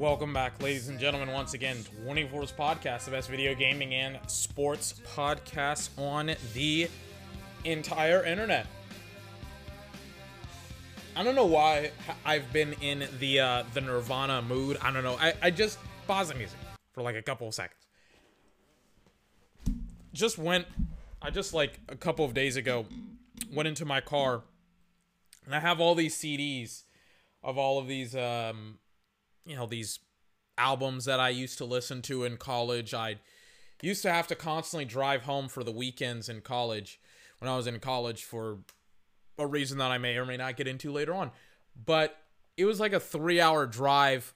Welcome back, ladies and gentlemen, once again. 24's podcast, the best video gaming and sports podcast on the entire internet. I don't know why I've been in the uh, the Nirvana mood. I don't know. I, I just pause the music for like a couple of seconds. Just went, I just like a couple of days ago went into my car and I have all these CDs of all of these um, you know these albums that I used to listen to in college. I used to have to constantly drive home for the weekends in college when I was in college for a reason that I may or may not get into later on. But it was like a 3-hour drive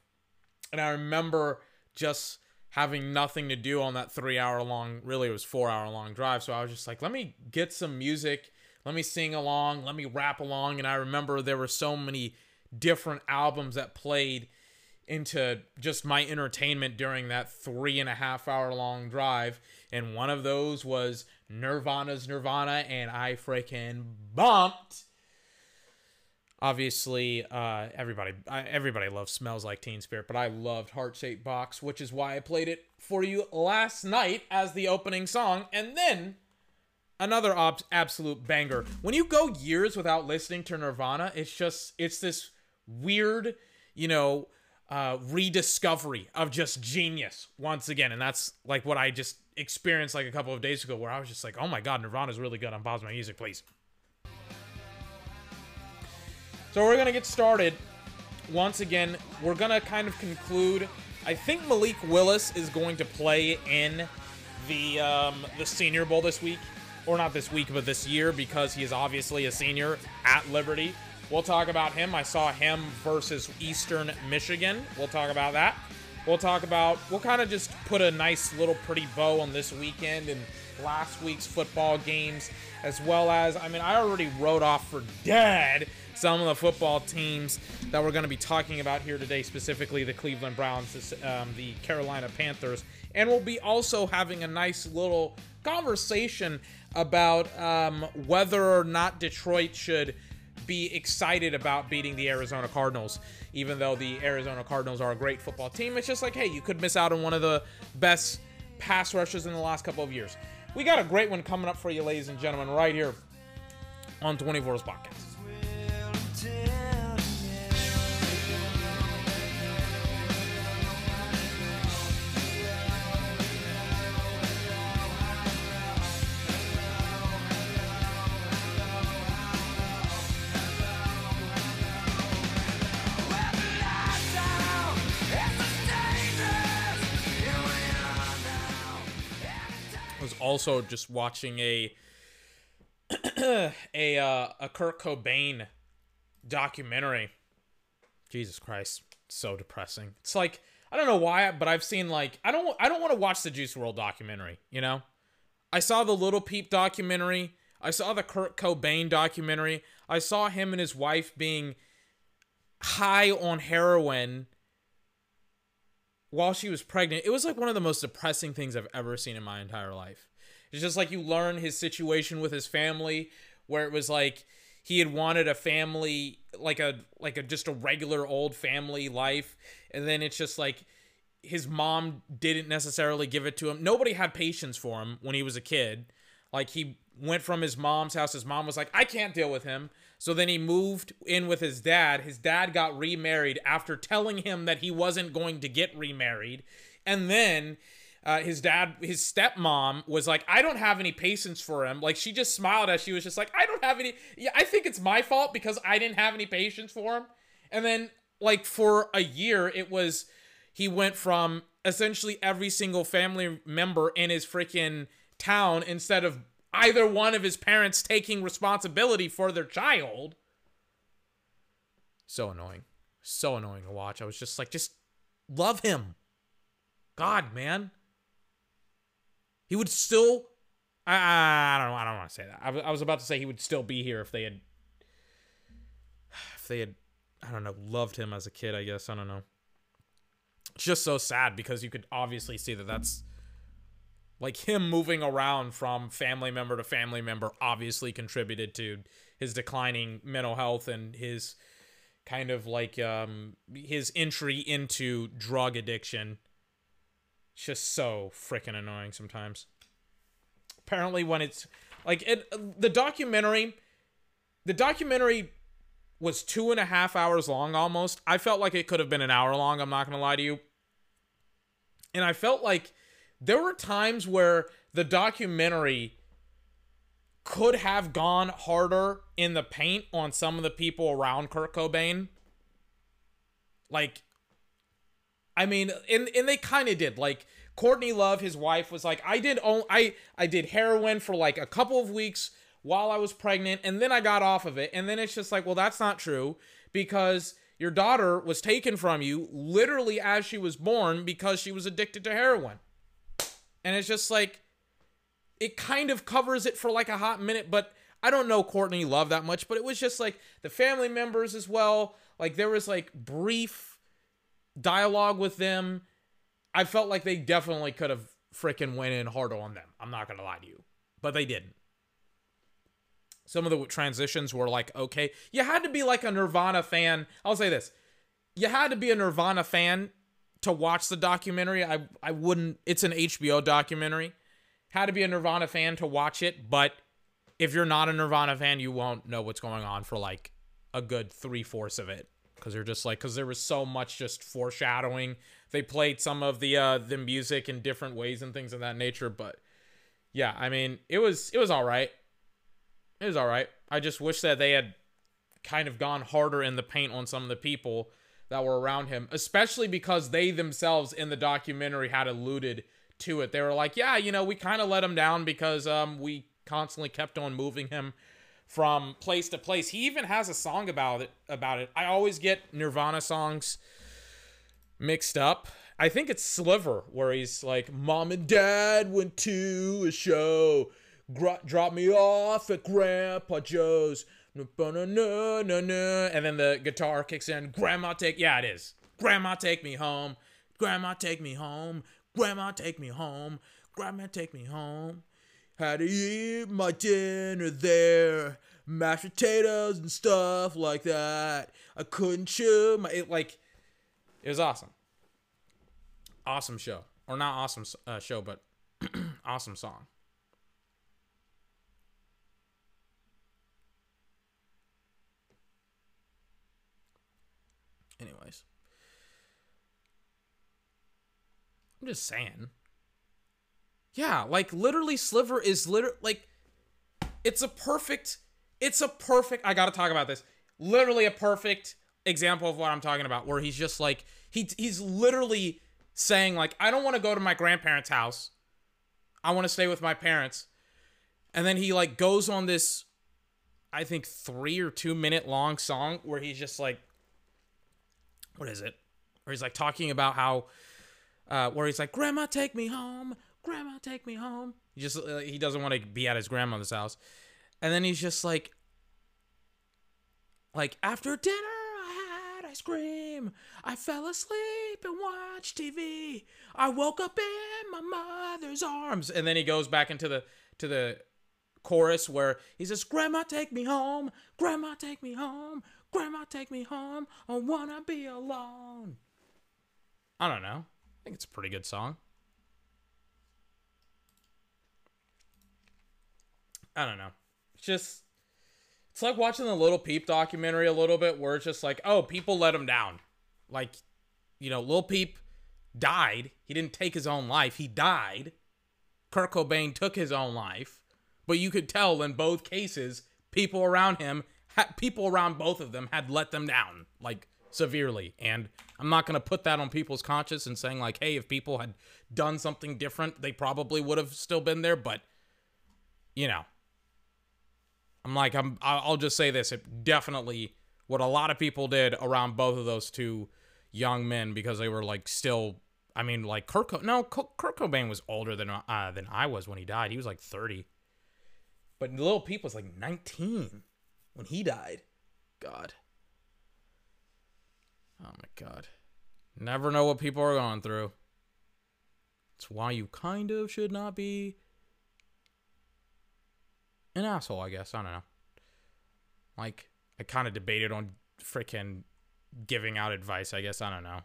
and I remember just having nothing to do on that 3-hour long, really it was 4-hour long drive. So I was just like, let me get some music, let me sing along, let me rap along and I remember there were so many different albums that played into just my entertainment during that three and a half hour long drive. And one of those was Nirvana's Nirvana, and I freaking bumped. Obviously, uh, everybody I, everybody loves "Smells Like Teen Spirit," but I loved "Heart Shaped Box," which is why I played it for you last night as the opening song, and then another ob- absolute banger. When you go years without listening to Nirvana, it's just it's this weird, you know, uh, rediscovery of just genius once again. And that's like what I just experienced like a couple of days ago where I was just like, oh my God, Nirvana's really good. On pause my music, please. So we're going to get started. Once again, we're going to kind of conclude. I think Malik Willis is going to play in the um, the Senior Bowl this week, or not this week, but this year because he is obviously a senior at Liberty. We'll talk about him. I saw him versus Eastern Michigan. We'll talk about that. We'll talk about, we'll kind of just put a nice little pretty bow on this weekend and last week's football games, as well as, I mean, I already wrote off for dead some of the football teams that we're going to be talking about here today, specifically the Cleveland Browns, um, the Carolina Panthers, and we'll be also having a nice little conversation about um, whether or not Detroit should be excited about beating the Arizona Cardinals, even though the Arizona Cardinals are a great football team. It's just like, hey, you could miss out on one of the best pass rushers in the last couple of years. We got a great one coming up for you, ladies and gentlemen, right here on 24's podcast. Also just watching a a uh, a Kurt Cobain documentary. Jesus Christ, so depressing. It's like I don't know why, but I've seen like I don't I don't want to watch the Juice WRLD documentary. You know, I saw the Lil Peep documentary. I saw the Kurt Cobain documentary. I saw him and his wife being high on heroin while she was pregnant. It was like one of the most depressing things I've ever seen in my entire life. It's just like you learn his situation with his family, where it was like he had wanted a family like a like a just a regular old family life, and then it's just like his mom didn't necessarily give it to him. Nobody had patience for him when he was a kid. Like he went from his mom's house. His mom was like, I can't deal with him. So then he moved in with his dad. His dad got remarried after telling him that he wasn't going to get remarried. And then uh, his dad, his stepmom was like, I don't have any patience for him. Like she just smiled as she was just like, I don't have any. Yeah, I think it's my fault because I didn't have any patience for him. And then like for a year, it was he went from essentially every single family member in his freaking town instead of either one of his parents taking responsibility for their child. So annoying. So annoying to watch. I was just like, just love him. God, man. He would still. I, I don't know. I don't want to say that. I, I was about to say he would still be here if they had. If they had, I don't know, loved him as a kid. I guess I don't know. It's just so sad because you could obviously see that that's like him moving around from family member to family member obviously contributed to his declining mental health and his kind of like um his entry into drug addiction. It's just so freaking annoying sometimes. Apparently, when it's like it, the documentary, the documentary was two and a half hours long almost. I felt like it could have been an hour long. I'm not gonna lie to you. And I felt like there were times where the documentary could have gone harder in the paint on some of the people around Kurt Cobain. Like, I mean, and and they kind of did. Like Courtney Love, his wife, was like, I did only I I did heroin for like a couple of weeks while I was pregnant, and then I got off of it, and then it's just like, well, that's not true because your daughter was taken from you literally as she was born because she was addicted to heroin. And it's just like it kind of covers it for like a hot minute, but I don't know Courtney Love that much, but it was just like the family members as well. Like there was like brief dialogue with them. I felt like they definitely could have freaking went in harder on them. I'm not gonna lie to you, but they didn't. Some of the transitions were like okay. You had to be like a Nirvana fan. I'll say this: you had to be a Nirvana fan to watch the documentary. I I wouldn't. It's an HBO documentary. Had to be a Nirvana fan to watch it, but if you're not a Nirvana fan, you won't know what's going on for like a good three fourths of it because they're just like because there was so much just foreshadowing. They played some of the uh the music in different ways and things of that nature, but yeah, I mean it was it was all right. It was all right. I just wish that they had kind of gone harder in the paint on some of the people that were around him, especially because they themselves in the documentary had alluded to it. They were like, "Yeah, you know, we kind of let him down because um we constantly kept on moving him from place to place. He even has a song about it about it. I always get Nirvana songs mixed up. I think it's Sliver where he's like, "Mom and Dad went to a show, Gr- dropped me off at Grandpa Joe's." And then the guitar kicks in. Grandma take yeah, it is. Grandma take me home. Grandma take me home. Grandma take me home. Grandma take me home. Had to eat my dinner there. Mashed potatoes and stuff like that. I couldn't chew my it, like. It was awesome. Awesome show, or not awesome uh, show, but awesome song. Anyways, I'm just saying. Yeah, like literally, Sliver is literally like, it's a perfect, it's a perfect. I gotta talk about this. Literally a perfect example of what I'm talking about, where he's just like he he's literally saying like, I don't want to go to my grandparents' house. I want to stay with my parents. And then he like goes on this, I think three or two minute long song where he's just like, what is it? Where he's like talking about how, uh, where he's like, Grandma, take me home. Grandma, take me home. He just uh, he doesn't want to be at his grandmother's house, and then he's just like, like after dinner I had ice cream. I fell asleep and watched TV. I woke up in my mother's arms, and then he goes back into the to the chorus where he says, "Grandma, take me home. Grandma, take me home. Grandma, take me home. I wanna be alone." I don't know. I think it's a pretty good song. I don't know. It's just it's like watching the Lil Peep documentary a little bit where it's just like, oh, people let him down. Like, you know, Lil Peep died. He didn't take his own life. He died. Kurt Cobain took his own life. But you could tell in both cases, people around him, people around both of them had let them down, like severely. And I'm not going to put that on people's conscience and saying, like, hey, if people had done something different, they probably would have still been there. But, you know, I'm like, I'm, I'll just say this. It definitely what a lot of people did around both of those two young men because they were like still. I mean, like Kurt. Co- no, Kurt Cobain was older than uh, than I was when he died. He was like 30. But Lil Peep was like 19 when he died. God. Oh my God. Never know what people are going through. It's why you kind of should not be an asshole, I guess. I don't know. Like, I kind of debated on freaking giving out advice, I guess. I don't know.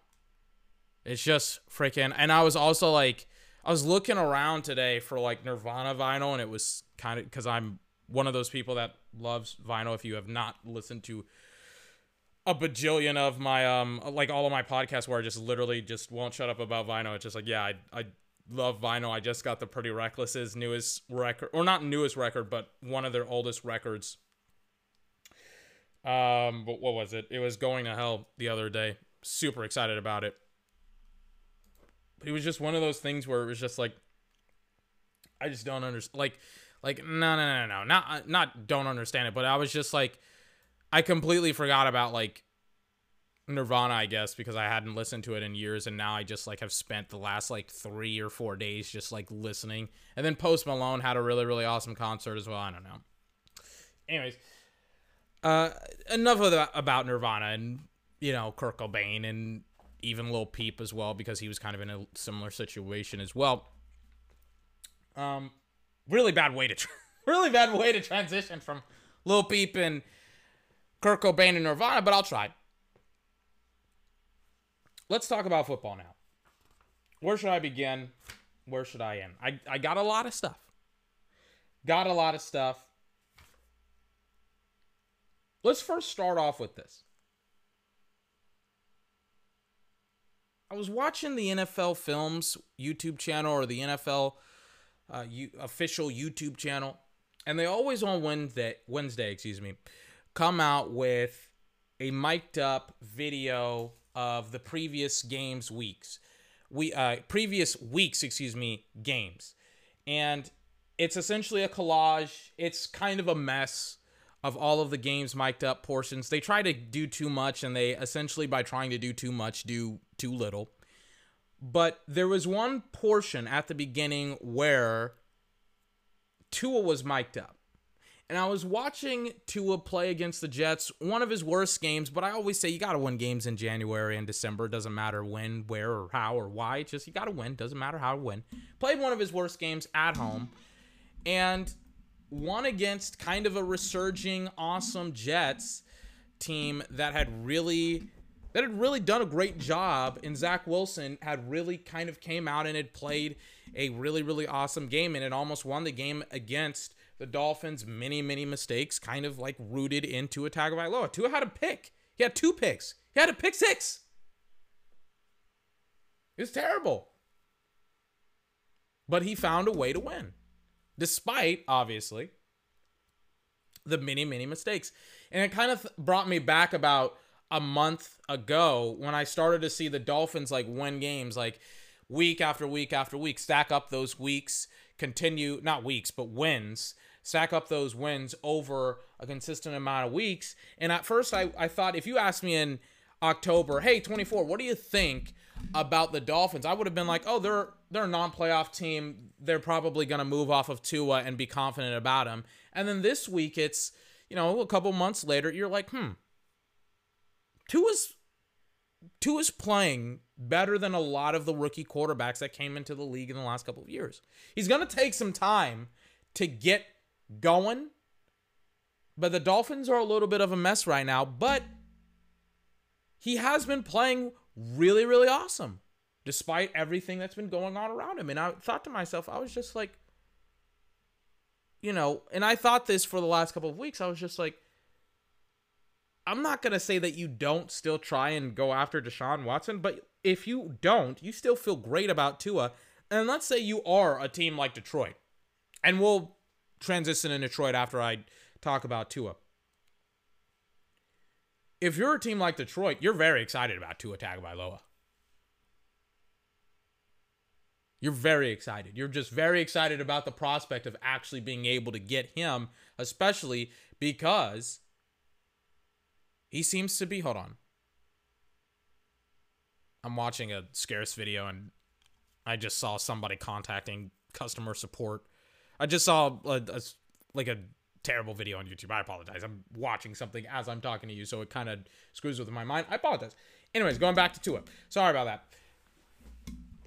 It's just freaking. And I was also like, I was looking around today for like Nirvana vinyl, and it was kind of because I'm one of those people that loves vinyl. If you have not listened to a bajillion of my um like all of my podcasts where I just literally just won't shut up about vinyl. It's just like yeah, I I love vinyl. I just got the Pretty Reckless's newest record, or not newest record, but one of their oldest records. Um, but what was it? It was Going to Hell the other day. Super excited about it. It was just one of those things where it was just like, I just don't understand. Like, like no, no, no, no, not not don't understand it. But I was just like, I completely forgot about like Nirvana, I guess, because I hadn't listened to it in years, and now I just like have spent the last like three or four days just like listening. And then Post Malone had a really really awesome concert as well. I don't know. Anyways, uh, enough of about Nirvana and you know Kurt Cobain and even Lil Peep as well because he was kind of in a similar situation as well. Um, really bad way to tra- really bad way to transition from Lil Peep and Kurt Cobain and Nirvana, but I'll try. Let's talk about football now. Where should I begin? Where should I end? I, I got a lot of stuff. Got a lot of stuff. Let's first start off with this. I was watching the NFL Films YouTube channel or the NFL uh, U- official YouTube channel, and they always on Wednesday, Wednesday, excuse me, come out with a mic'd up video of the previous games weeks. We uh previous weeks, excuse me, games. And it's essentially a collage. It's kind of a mess of all of the games mic'd up portions. They try to do too much and they essentially by trying to do too much do too little. But there was one portion at the beginning where Tua was mic'd up. And I was watching Tua play against the Jets, one of his worst games, but I always say you got to win games in January and December. Doesn't matter when, where, or how, or why. It's just you got to win. Doesn't matter how to win. Played one of his worst games at home and won against kind of a resurging, awesome Jets team that had really that had really done a great job and Zach Wilson had really kind of came out and had played a really really awesome game and it almost won the game against the Dolphins' many, many mistakes kind of like rooted into a Tagovailoa. Tua had a pick. He had two picks. He had a pick six. It was terrible. But he found a way to win, despite, obviously, the many, many mistakes. And it kind of brought me back about a month ago when I started to see the Dolphins like win games, like week after week after week, stack up those weeks, continue, not weeks, but wins stack up those wins over a consistent amount of weeks. And at first, I, I thought if you asked me in October, hey, 24, what do you think about the Dolphins? I would have been like, oh, they're they're a non-playoff team. They're probably going to move off of Tua and be confident about him. And then this week, it's you know a couple months later, you're like, hmm, Tua's Tua's playing better than a lot of the rookie quarterbacks that came into the league in the last couple of years. He's going to take some time to get going. But the Dolphins are a little bit of a mess right now, but he has been playing really, really awesome despite everything that's been going on around him. And I thought to myself, I was just like, you know, and I thought this for the last couple of weeks. I was just like, I'm not going to say that you don't still try and go after Deshaun Watson, but if you don't, you still feel great about Tua. And let's say you are a team like Detroit, and we'll transition in Detroit after I talk about Tua. If you're a team like Detroit, you're very excited about Tua Tagovailoa. You're very excited. You're just very excited about the prospect of actually being able to get him, especially because he seems to be. Hold on. I'm watching a scarce video and I just saw somebody contacting customer support I just saw a, a, like a terrible video on YouTube. I apologize. I'm watching something as I'm talking to you, so it kind of screws with my mind. I apologize. Anyways, going back to Tua. Sorry about that.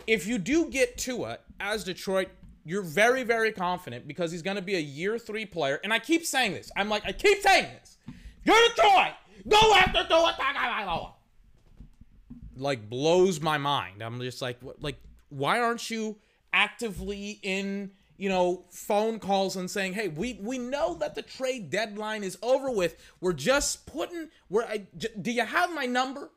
If you do get Tua as Detroit, you're very, very confident because he's going to be a year three player. And I keep saying this. I'm like, I keep saying this. You're Detroit. Go after Tua Tagovailoa. like blows my mind. I'm just like, like, why aren't you actively in, you know, phone calls and saying, hey, we we know that the trade deadline is over with. We're just putting. We're. I, j- do you have my number?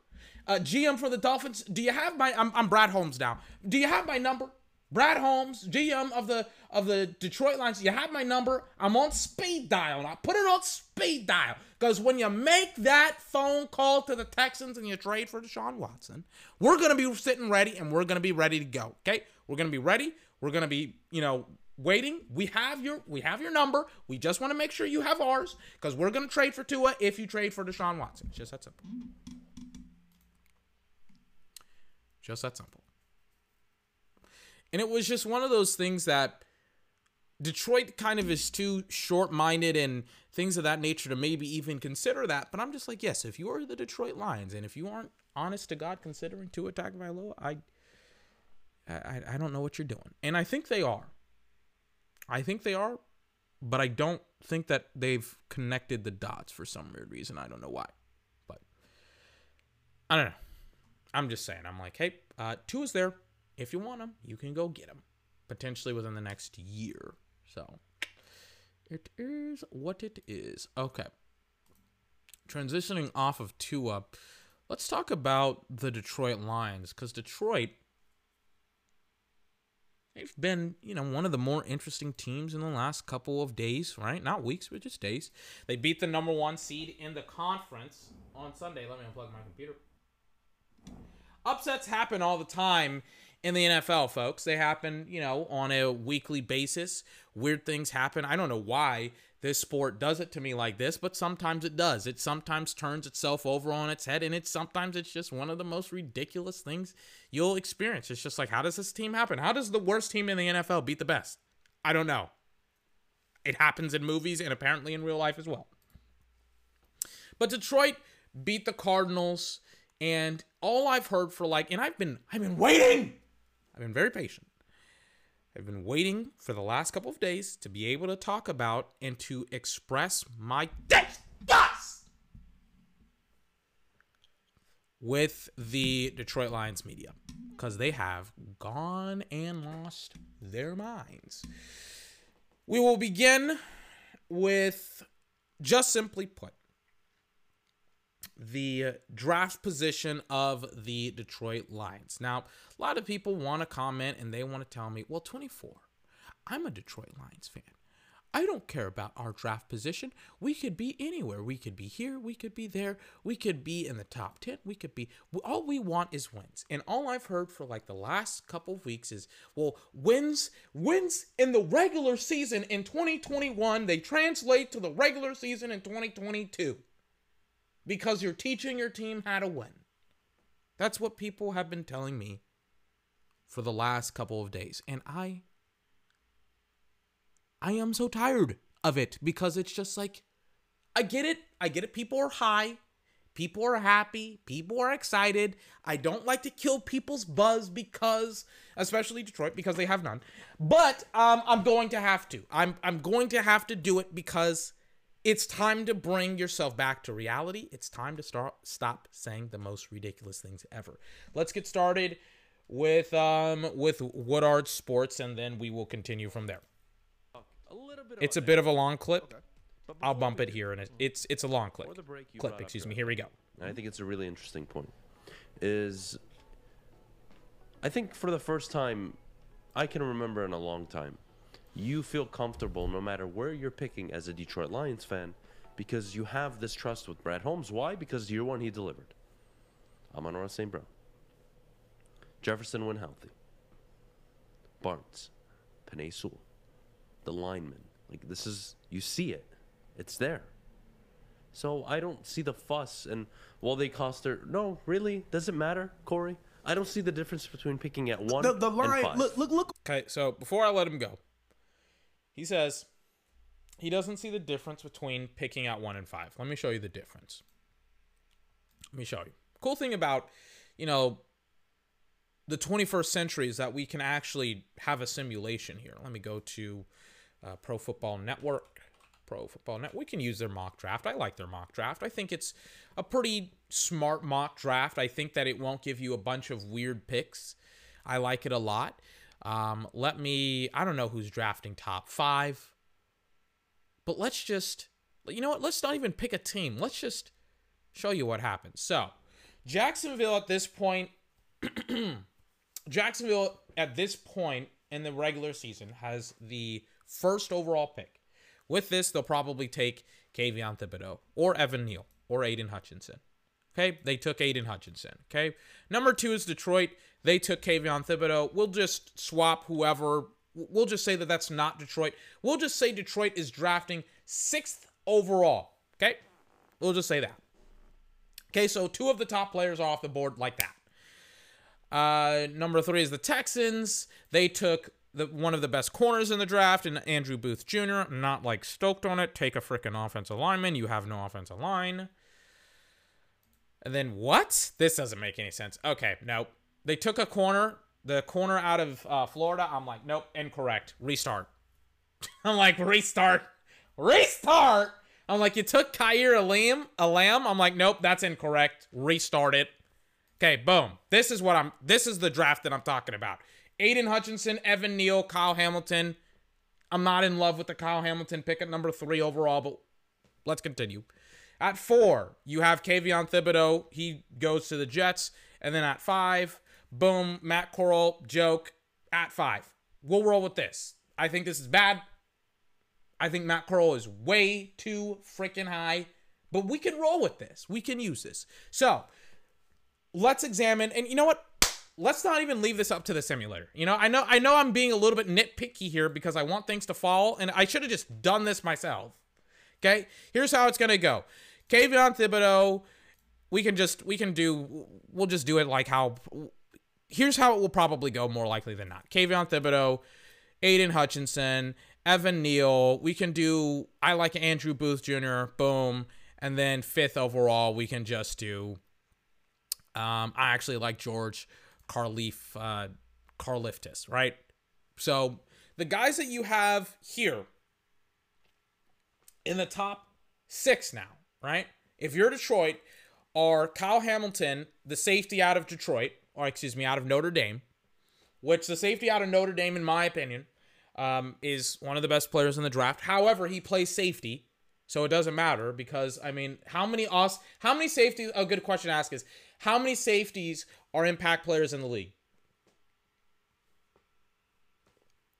Uh, GM for the Dolphins. Do you have my? I'm, I'm Brad Holmes now. Do you have my number? Brad Holmes, GM of the of the Detroit Lions. You have my number. I'm on speed dial. And I put it on speed dial because when you make that phone call to the Texans and you trade for Deshaun Watson, we're gonna be sitting ready and we're gonna be ready to go. Okay, we're gonna be ready. We're gonna be, you know, waiting. We have your we have your number. We just want to make sure you have ours because we're gonna trade for Tua if you trade for Deshaun Watson. Just that simple. Just that simple. And it was just one of those things that Detroit kind of is too short minded and things of that nature to maybe even consider that. But I'm just like, yes, if you are the Detroit Lions and if you aren't honest to God considering Tua Tagovailoa, I, I, I don't know what you're doing. And I think they are. I think they are, but I don't think that they've connected the dots for some weird reason. I don't know why. But I don't know. I'm just saying. I'm like, hey, uh, is there if you want them, you can go get them potentially within the next year. So it is what it is. Okay. Transitioning off of Tua, let's talk about the Detroit Lions because Detroit, they've been, you know, one of the more interesting teams in the last couple of days, right? Not weeks, but just days. They beat the number one seed in the conference on Sunday. Let me unplug my computer. Upsets happen all the time in the NFL, folks. They happen, you know, on a weekly basis. Weird things happen. I don't know why this sport does it to me like this, but sometimes it does. It sometimes turns itself over on its head, and it's sometimes it's just one of the most ridiculous things you'll experience. It's just like, how does this team happen? How does the worst team in the NFL beat the best? I don't know. It happens in movies and apparently in real life as well. But Detroit beat the Cardinals, and all I've heard for like, and I've been I've been waiting I've been very patient. I've been waiting for the last couple of days to be able to talk about and to express my disgust with the Detroit Lions media because they have gone and lost their minds. We will begin with just simply put the draft position of the Detroit Lions. Now, a lot of people want to comment and they want to tell me, well, 24, I'm a Detroit Lions fan. I don't care about our draft position. We could be anywhere. We could be here. We could be there. We could be in the top 10. We could be. All we want is wins. And all I've heard for like the last couple of weeks is, well, wins, wins in the regular season in 2021, they translate to the regular season in 2022 because you're teaching your team how to win. That's what people have been telling me for the last couple of days. And I I am so tired of it because it's just like I get it. I get it. People are high. People are happy. People are excited. I don't like to kill people's buzz because, especially Detroit, because they have none. But um, I'm going to have to. I'm I'm going to have to do it because it's time to bring yourself back to reality. It's time to start stop saying the most ridiculous things ever. Let's get started with um with Woodward Sports and then we will continue from there. A little bit It's a bit of a long clip. Okay. I'll bump it here and it, it's it's a long clip. Clip, excuse me. Here we go. I think it's a really interesting point. Is I think for the first time I can remember in a long time you feel comfortable no matter where you're picking as a Detroit Lions fan because you have this trust with Brad Holmes. Why? Because year one he delivered. Amon-Ra St. Brown. Jefferson when healthy. Barnes. Penei Sewell. The lineman. Like this is you see it. It's there. So I don't see the fuss and well they cost their no, really? Does it matter, Corey? I don't see the difference between picking at one. The, the line look look look Okay, so before I let him go, he says he doesn't see the difference between picking out one and five. Let me show you the difference. Let me show you. Cool thing about, you know, the 21st century is that we can actually have a simulation here. Let me go to uh, Pro Football Network Pro Football Net. We can use their mock draft. I like their mock draft. I think it's a pretty smart mock draft. I think that it won't give you a bunch of weird picks. I like it a lot. Um, let me, I don't know who's drafting top five, but let's just, you know what? Let's not even pick a team. Let's just show you what happens. So, Jacksonville at this point, Jacksonville at this point in the regular season has the first overall pick. With this, they'll probably take Kayvon Thibodeaux or Evan Neal or Aidan Hutchinson. Okay, they took Aidan Hutchinson. Okay, number two is Detroit. They took Kayvon Thibodeaux. We'll just swap whoever. We'll just say that that's not Detroit. We'll just say Detroit is drafting sixth overall. Okay, we'll just say that. Okay, so two of the top players are off the board like that. Uh, number three is the Texans. They took the one of the best corners in the draft, and Andrew Booth Jr. Not like stoked on it. Take a freaking offensive lineman. You have no offensive line. And then what? This doesn't make any sense. Okay, nope. They took a corner, the corner out of uh, Florida. I'm like, nope, incorrect. Restart. I'm like, restart, restart. I'm like, you took Kaiir Elam, Elam. I'm like, nope, that's incorrect. Restart it. Okay, boom. This is what I'm. This is the draft that I'm talking about. Aidan Hutchinson, Evan Neal, Kyle Hamilton. I'm not in love with the Kyle Hamilton pick at number three overall, but let's continue. At four, you have Kayvon Thibodeaux. He goes to the Jets. And then at five, boom, Matt Corral, joke. At five. We'll roll with this. I think this is bad. I think Matt Corral is way too freaking high. But we can roll with this. We can use this. So let's examine. And you know what? Let's not even leave this up to the simulator. You know, I know I know I'm being a little bit nitpicky here because I want things to fall, and I should have just done this myself. Okay, here's how it's gonna go. Kayvon Thibodeaux, we can just we can do we'll just do it like how here's how it will probably go more likely than not. Kayvon Thibodeaux, Aidan Hutchinson, Evan Neal. We can do I like Andrew Booth Jr. Boom, and then fifth overall we can just do. Um, I actually like George Karlif uh, Karlaftis, right? So the guys that you have here in the top six now, right? If you're Detroit, are Kyle Hamilton, the safety out of Detroit, or excuse me, out of Notre Dame, which the safety out of Notre Dame, in my opinion, um, is one of the best players in the draft. However, he plays safety, so it doesn't matter because I mean, how many us, how many safeties? A good question to ask is how many safeties are impact players in the league?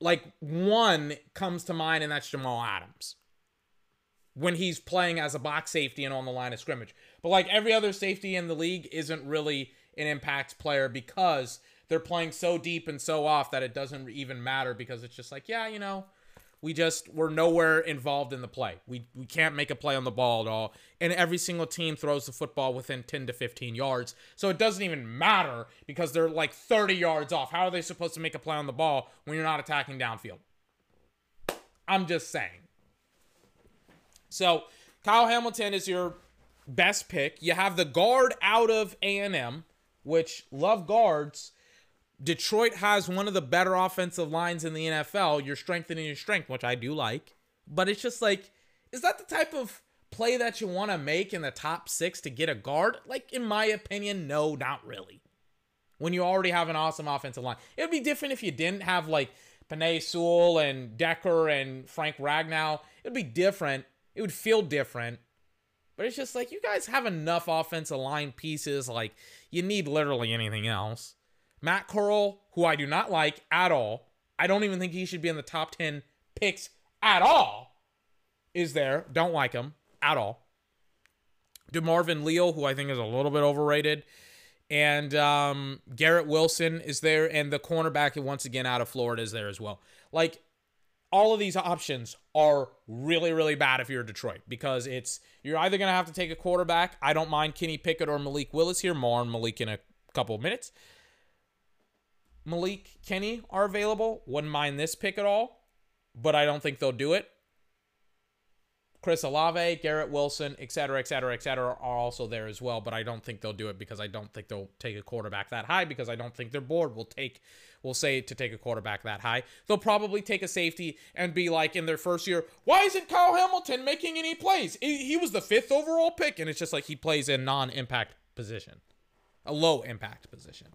Like one comes to mind, and that's Jamal Adams when he's playing as a box safety and on the line of scrimmage. But like every other safety in the league isn't really an impact player because they're playing so deep and so off that it doesn't even matter because it's just like, yeah, you know, we just we're nowhere involved in the play. We we can't make a play on the ball at all. And every single team throws the football within 10 to 15 yards. So it doesn't even matter because they're like 30 yards off. How are they supposed to make a play on the ball when you're not attacking downfield? I'm just saying. So Kyle Hamilton is your best pick. You have the guard out of A&M, which love guards. Detroit has one of the better offensive lines in the NFL. You're strengthening your strength, which I do like. But it's just like, is that the type of play that you want to make in the top six to get a guard? Like, in my opinion, no, not really. When you already have an awesome offensive line, it would be different if you didn't have like Penei Sewell and Decker and Frank Ragnow. It'd be different. It would feel different. But it's just like you guys have enough offensive line pieces. Like you need literally anything else. Matt Corral, who I do not like at all. I don't even think he should be in the top 10 picks at all. Is there. Don't like him at all. DeMarvin Leal, who I think is a little bit overrated. And um, Garrett Wilson is there. And the cornerback, once again, out of Florida, is there as well. Like, all of these options are really, really bad if you're Detroit because it's you're either going to have to take a quarterback. I don't mind Kenny Pickett or Malik Willis here. More on Malik in a couple of minutes. Malik, Kenny are available. Wouldn't mind this pick at all, but I don't think they'll do it. Chris Olave, Garrett Wilson, et cetera, et cetera, et cetera, are also there as well. But I don't think they'll do it because I don't think they'll take a quarterback that high because I don't think their board will take will say to take a quarterback that high. They'll probably take a safety and be like in their first year, why isn't Kyle Hamilton making any plays? He, he was the fifth overall pick, and it's just like he plays in non-impact position, a low impact position.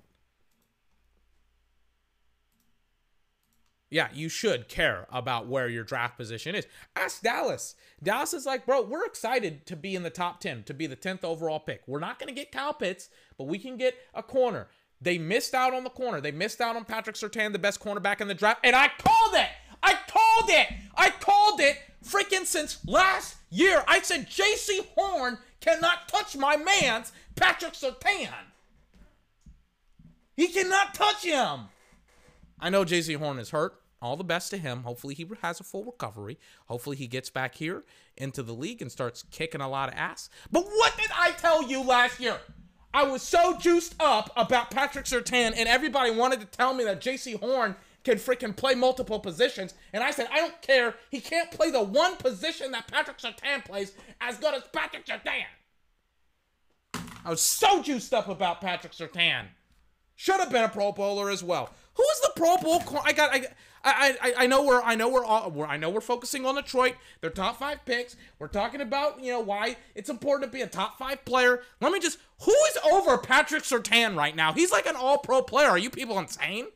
Yeah, you should care about where your draft position is. Ask Dallas. Dallas is like, bro, we're excited to be in the top 10, to be the 10th overall pick. We're not going to get Kyle Pitts, but we can get a corner. They missed out on the corner. They missed out on Patrick Surtain, the best cornerback in the draft. And I called it. I called it. I called it freaking since last year. I said Jaycee Horn cannot touch my man's Patrick Surtain. He cannot touch him. I know Jaycee Horn is hurt. All the best to him. Hopefully he has a full recovery. Hopefully he gets back here into the league and starts kicking a lot of ass. But what did I tell you last year? I was so juiced up about Patrick Surtain, and everybody wanted to tell me that Jaycee Horn can freaking play multiple positions. And I said, I don't care. He can't play the one position that Patrick Surtain plays as good as Patrick Surtain. I was so juiced up about Patrick Surtain. Should have been a Pro Bowler as well. Who is the Pro Bowl? I got. I, I, I, I know we're. I know we're, all, we're. I know we're focusing on Detroit. Their top five picks. We're talking about you know why it's important to be a top five player. Let me just. Who is over Patrick Surtain right now? He's like an All Pro player. Are you people insane?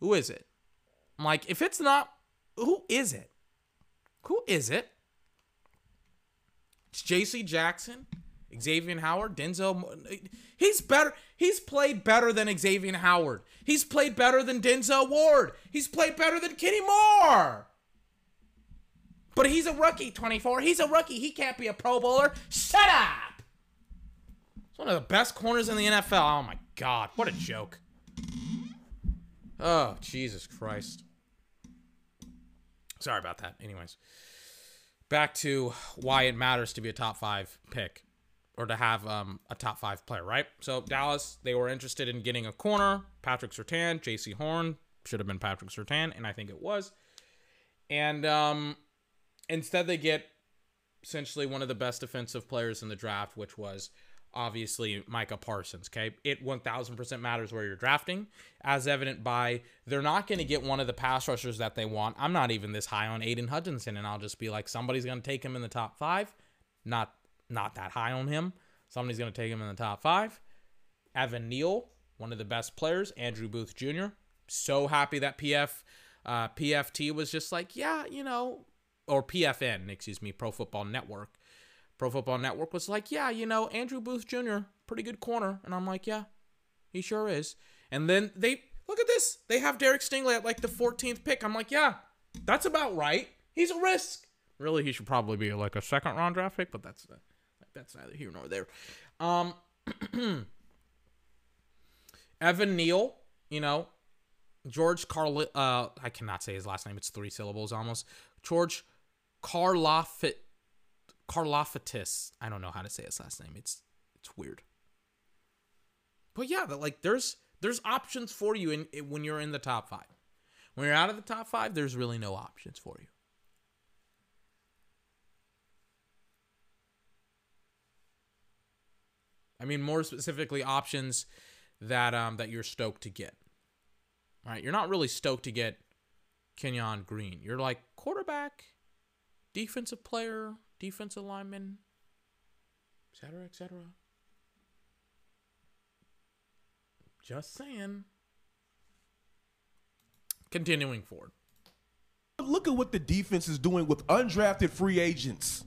Who is it? I'm like, if it's not, who is it? Who is it? It's J.C. Jackson, Xavier Howard, Denzel. He's better. He's played better than Xavier Howard. He's played better than Denzel Ward. He's played better than Kenny Moore. But he's a rookie, 24. He's a rookie. He can't be a Pro Bowler. Shut up. He's one of the best corners in the NFL. Oh my God. What a joke. Oh, Jesus Christ. Sorry about that. Anyways, back to why it matters to be a top five pick or to have um, a top five player, right? So Dallas, they were interested in getting a corner, Patrick Surtain, Jaycee Horn, should have been Patrick Surtain, and I think it was. And um, instead, they get essentially one of the best defensive players in the draft, which was obviously Micah Parsons. Okay, it 1000% matters where you're drafting, as evident by they're not going to get one of the pass rushers that they want. I'm not even this high on Aidan Hutchinson, and I'll just be like, somebody's going to take him in the top five. Not not that high on him. Somebody's going to take him in the top five. Evan Neal, one of the best players. Andrew Booth Jr. So happy that PF uh, PFT was just like, yeah, you know, or PFN, excuse me, Pro Football Network. Pro Football Network was like, yeah, you know, Andrew Booth Jr., pretty good corner. And I'm like, yeah, he sure is. And then they, look at this. They have Derek Stingley at like the 14th pick. I'm like, yeah, that's about right. He's a risk. Really, he should probably be like a second round draft pick, but that's uh, that's neither here nor there. Um, Evan Neal, you know, George Carl. Uh, I cannot say his last name. It's three syllables almost. George Karlafit Karlaftis. I don't know how to say his last name. It's it's weird. But yeah, that like there's there's options for you in, in when you're in the top five. When you're out of the top five, there's really no options for you. I mean, more specifically, options that um that you're stoked to get. Right? You're not really stoked to get Kenyon Green. You're like quarterback, defensive player, defensive lineman, etc., etc. Just saying. Continuing forward. Look at what the defense is doing with undrafted free agents.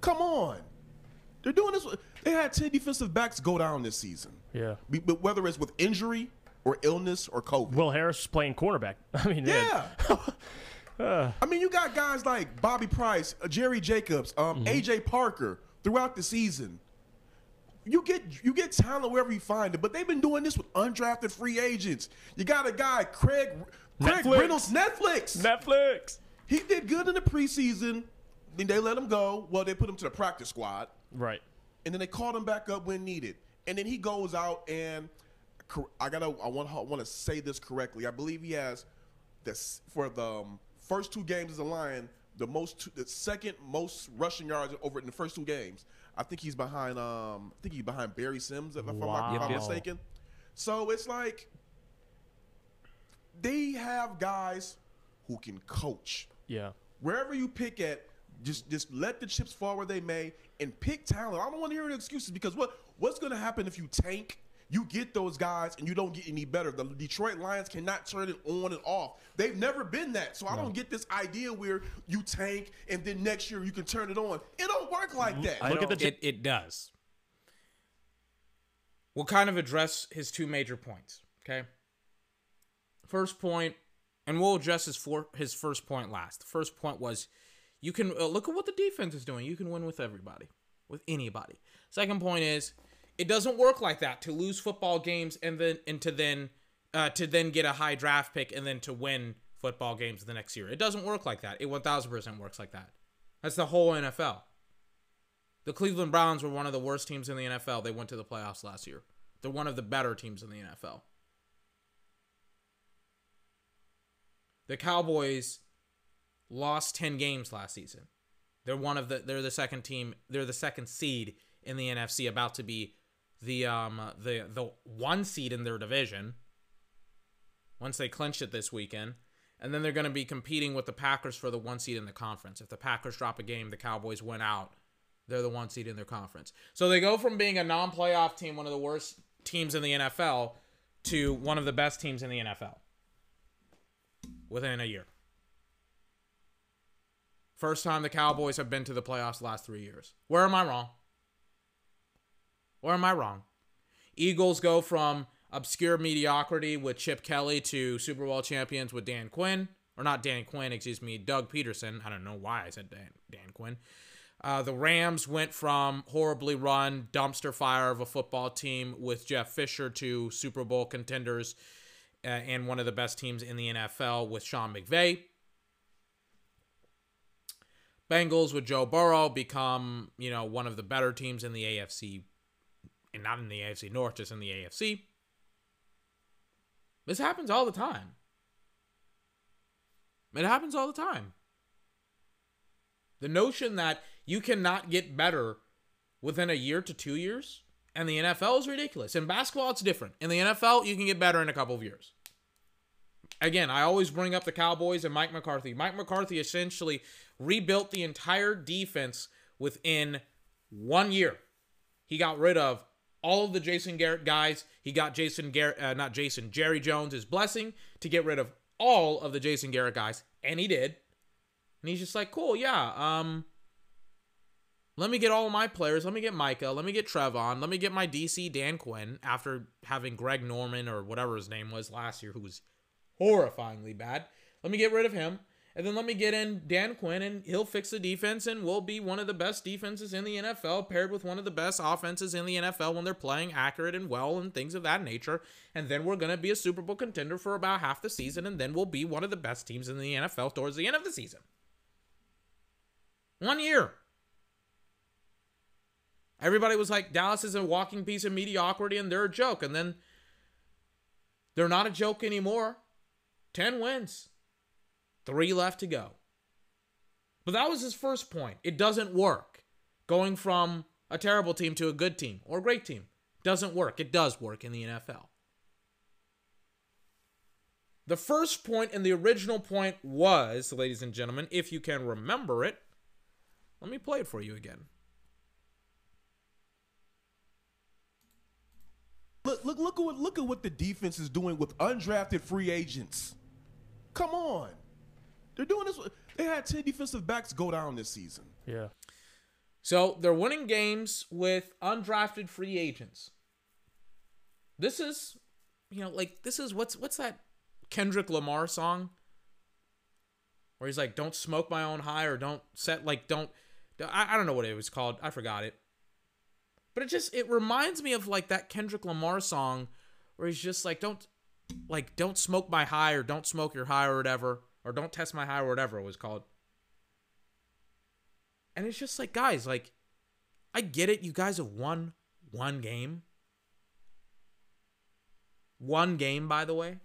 Come on. They're doing this. They had 10 defensive backs go down this season. Yeah. Be- But whether it's with injury or illness or COVID. Will Harris is playing cornerback. I mean, yeah. I mean, you got guys like Bobby Price, uh, Jerry Jacobs, um, AJ Parker throughout the season. You get you get talent wherever you find it, but they've been doing this with undrafted free agents. You got a guy, Craig Craig Netflix. Reynolds, Netflix. Netflix. he did good in the preseason. Then they let him go. Well, they put him to the practice squad, Right. And then they called him back up when needed. And then he goes out and I gotta I want I want to say this correctly. I believe he has this for the um, first two games as a Lion, the most, the second most rushing yards over in the first two games. I think he's behind. Um, I think he's behind Barry Sims, if, I'm, not, if I'm Wow. mistaken. So it's like they have guys who can coach. Yeah. Wherever you pick at, just just let the chips fall where they may and pick talent. I don't want to hear any excuses because what what's going to happen if you tank? You get those guys and you don't get any better. The Detroit Lions cannot turn it on and off. They've never been that. So I don't get this idea where you tank and then next year you can turn it on. It don't work mm-hmm. like that. I Look at don't- the It it does. We'll kind of address his two major points. Okay. First point, and we'll address his for his first point last. The first point was, you can uh, look at what the defense is doing. You can win with everybody, with anybody. Second point is, it doesn't work like that to lose football games and then and to then uh, to then get a high draft pick and then to win football games the next year. It doesn't work like that. It one thousand percent works like that. That's the whole NFL. The Cleveland Browns were one of the worst teams in the NFL. They went to the playoffs last year. They're one of the better teams in the NFL. The Cowboys lost 10 games last season. They're one of the they're the second team, they're the second seed in the NFC about to be the um the the one seed in their division once they clinch it this weekend. And then they're going to be competing with the Packers for the one seed in the conference. If the Packers drop a game, the Cowboys win out. They're the one seed in their conference. So they go from being a non playoff team, one of the worst teams in the NFL, to one of the best teams in the NFL within a year. First time the Cowboys have been to the playoffs the last three years. Where am I wrong? Where am I wrong? Eagles go from obscure mediocrity with Chip Kelly to Super Bowl champions with Dan Quinn. Or not Dan Quinn, excuse me, Doug Pederson. I don't know why I said Dan, Dan Quinn. Uh, the Rams went from horribly run dumpster fire of a football team with Jeff Fisher to Super Bowl contenders uh, and one of the best teams in the NFL with Sean McVay. Bengals with Joe Burrow become, you know, one of the better teams in the AFC, and not in the AFC North, just in the AFC. This happens all the time. It happens all the time. The notion that you cannot get better within a year to two years and the NFL is ridiculous. In basketball, it's different. In the NFL, you can get better in a couple of years. Again, I always bring up the Cowboys and Mike McCarthy. Mike McCarthy essentially rebuilt the entire defense within one year. He got rid of all of the Jason Garrett guys. He got Jason Garrett, uh, not Jason, Jerry Jones' his blessing to get rid of all of the Jason Garrett guys, and he did. And he's just like, cool, yeah. Um, let me get all my players. Let me get Micah. Let me get Trevon. Let me get my DC Dan Quinn after having Greg Norman or whatever his name was last year, who was horrifyingly bad. Let me get rid of him. And then let me get in Dan Quinn, and he'll fix the defense, and we'll be one of the best defenses in the NFL, paired with one of the best offenses in the NFL when they're playing accurate and well and things of that nature. And then we're going to be a Super Bowl contender for about half the season, and then we'll be one of the best teams in the NFL towards the end of the season. One year. Everybody was like, Dallas is a walking piece of mediocrity and they're a joke. And then they're not a joke anymore. 10 wins, three left to go. But that was his first point. It doesn't work. Going from a terrible team to a good team or a great team doesn't work. It does work in the NFL. The first point and the original point was, ladies and gentlemen, if you can remember it, let me play it for you again. Look, look, look at what look at what the defense is doing with undrafted free agents. Come on, they're doing this. They had ten defensive backs go down this season. Yeah. So they're winning games with undrafted free agents. This is, you know, like this is what's what's that Kendrick Lamar song where he's like, "Don't smoke my own high," or "Don't set like don't." I, I don't know what it was called. I forgot it. But it just it reminds me of like that Kendrick Lamar song where he's just like, "Don't like don't smoke my high," or "Don't smoke your high," or whatever, or "Don't test my high," or whatever it was called. And it's just like, guys, like, I get it. You guys have won one game. One game, by the way.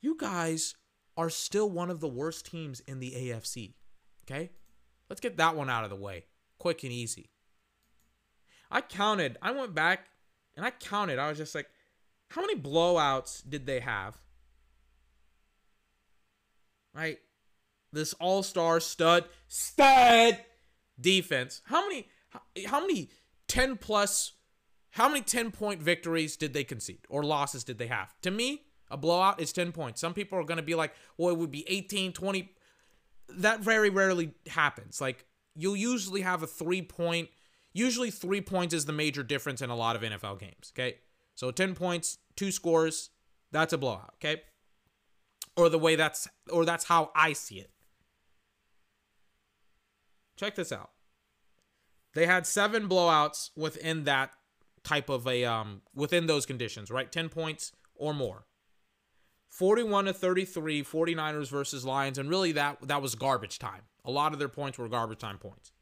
You guys are still one of the worst teams in the AFC. Okay? Let's get that one out of the way. Quick and easy. I counted, I went back and I counted. I was just like, how many blowouts did they have? Right? This all-star stud stud defense. How many how many 10 plus how many 10 point victories did they concede or losses did they have? To me, a blowout is 10 points. Some people are going to be like, well, it would be 18, 20. That very rarely happens. Like, you'll usually have a three point, usually three points is the major difference in a lot of NFL games. Okay. So 10 points, two scores, that's a blowout. Okay. Or the way that's, or that's how I see it. Check this out. They had seven blowouts within that type of a um within those conditions, right? 10 points or more. 41 to 33 49ers versus Lions and really that that was garbage time. A lot of their points were garbage time points.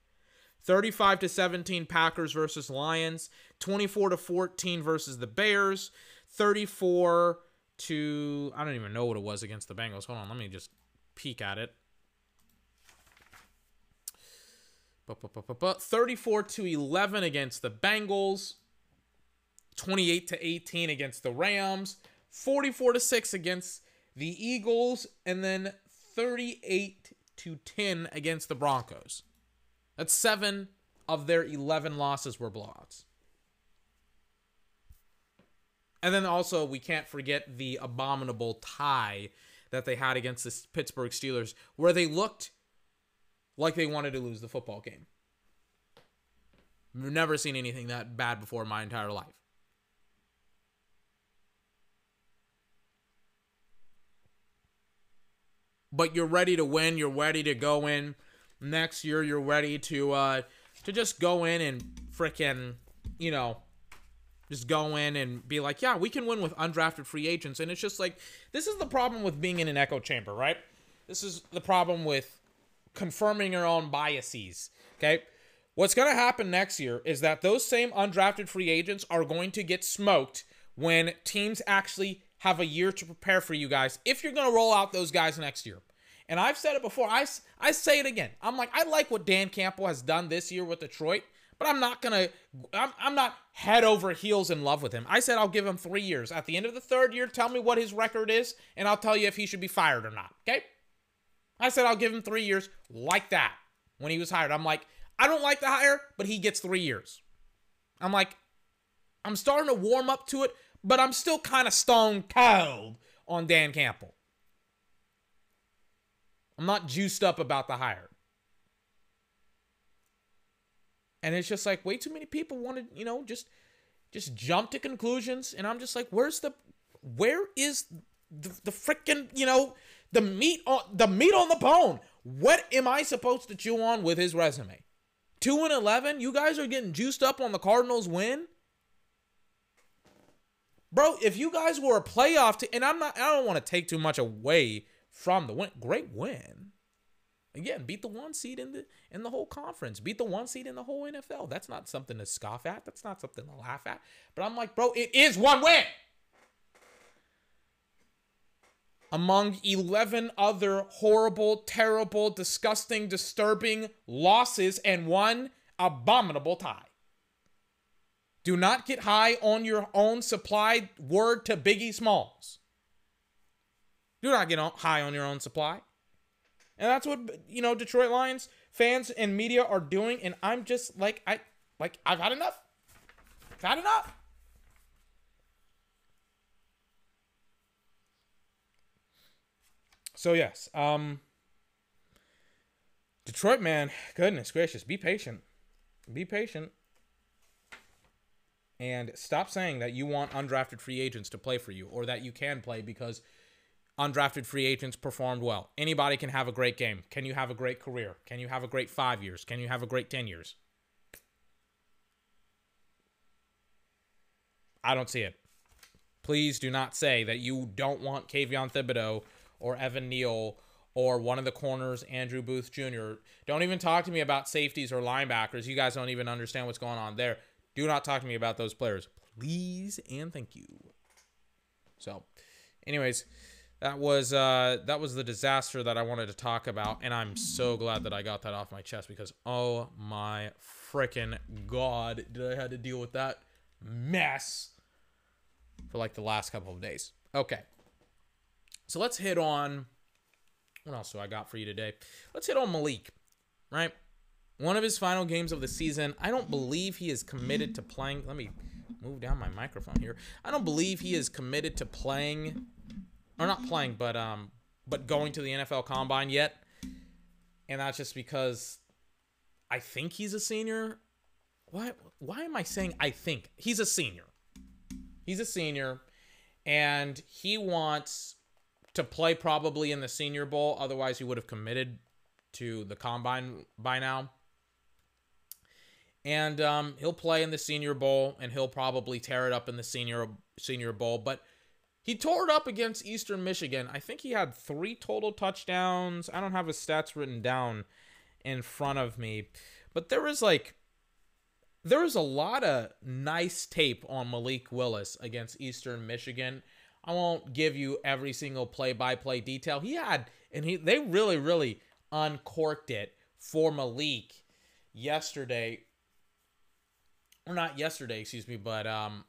35 to 17 Packers versus Lions, 24 to 14 versus the Bears, 34 to I don't even know what it was against the Bengals. Hold on, let me just peek at it. 34 to 11 against the Bengals, 28 to 18 against the Rams, 44 to 6 against the Eagles, and then 38 to 10 against the Broncos. That's 7 of their 11 losses were blowouts. And then also we can't forget the abominable tie that they had against the Pittsburgh Steelers where they looked like they wanted to lose the football game. I've never seen anything that bad before in my entire life. But you're ready to win. You're ready to go in next year. You're ready to uh, to just go in and freaking, you know, just go in and be like, yeah, we can win with undrafted free agents. And it's just like this is the problem with being in an echo chamber, right? This is the problem with confirming your own biases. Okay. What's going to happen next year is that those same undrafted free agents are going to get smoked when teams actually have a year to prepare for you guys if you're going to roll out those guys next year. And I've said it before. I, I say it again. I'm like, I like what Dan Campbell has done this year with Detroit, but I'm not I'm, I'm not head over heels in love with him. I said I'll give him three years. At the end of the third year, tell me what his record is, and I'll tell you if he should be fired or not. Okay? I said I'll give him three years like that when he was hired. I'm like, I don't like the hire, but he gets three years. I'm like, I'm starting to warm up to it, but I'm still kind of stone cold on Dan Campbell. I'm not juiced up about the hire. And it's just like way too many people want to, you know, just just jump to conclusions and I'm just like, where's the where is the, the freaking, you know, the meat on the meat on the bone. What am I supposed to chew on with his resume? 2 and 11? You guys are getting juiced up on the Cardinals win? Bro, if you guys were a playoff team, and I'm not I don't want to take too much away from the win. Great win. Again, beat the one seed in the in the whole conference. Beat the one seed in the whole NFL. That's not something to scoff at. That's not something to laugh at. But I'm like, bro, it is one win. among 11 other horrible, terrible, disgusting, disturbing losses and one abominable tie. Do not get high on your own supply. Word to Biggie Smalls. Do not get high on your own supply. And that's what, you know, Detroit Lions fans and media are doing. And I'm just like, I, like, I've had enough. I've had enough. So yes, um Detroit man, goodness gracious, be patient. Be patient. And stop saying that you want undrafted free agents to play for you or that you can play because undrafted free agents performed well. Anybody can have a great game. Can you have a great career? Can you have a great 5 years? Can you have a great 10 years? I don't see it. Please do not say that you don't want Kayvon Thibodeaux or Evan Neal or one of the corners, Andrew Booth Jr. Don't even talk to me about safeties or linebackers. You guys don't even understand what's going on there. Do not talk to me about those players. Please and thank you. So, anyways, that was uh that was the disaster that I wanted to talk about, and I'm so glad that I got that off my chest because oh my freaking god, did I had to deal with that mess for like the last couple of days. Okay. So let's hit on what else do I got for you today? Let's hit on Malik, right? One of his final games of the season. I don't believe he is committed to playing. Let me move down my microphone here. I don't believe he is committed to playing or not playing, but um but going to the NFL combine yet. And that's just because I think he's a senior. Why why am I saying I think? He's a senior. He's a senior and he wants to play probably in the Senior Bowl. Otherwise, he would have committed to the combine by now. And um, he'll play in the Senior Bowl, and he'll probably tear it up in the Senior Senior Bowl. But he tore it up against Eastern Michigan. I think he had three total touchdowns. I don't have his stats written down in front of me, but there was like there was a lot of nice tape on Malik Willis against Eastern Michigan. I won't give you every single play-by-play detail. He had and he they really really uncorked it for Malik yesterday. Or not yesterday, excuse me, but um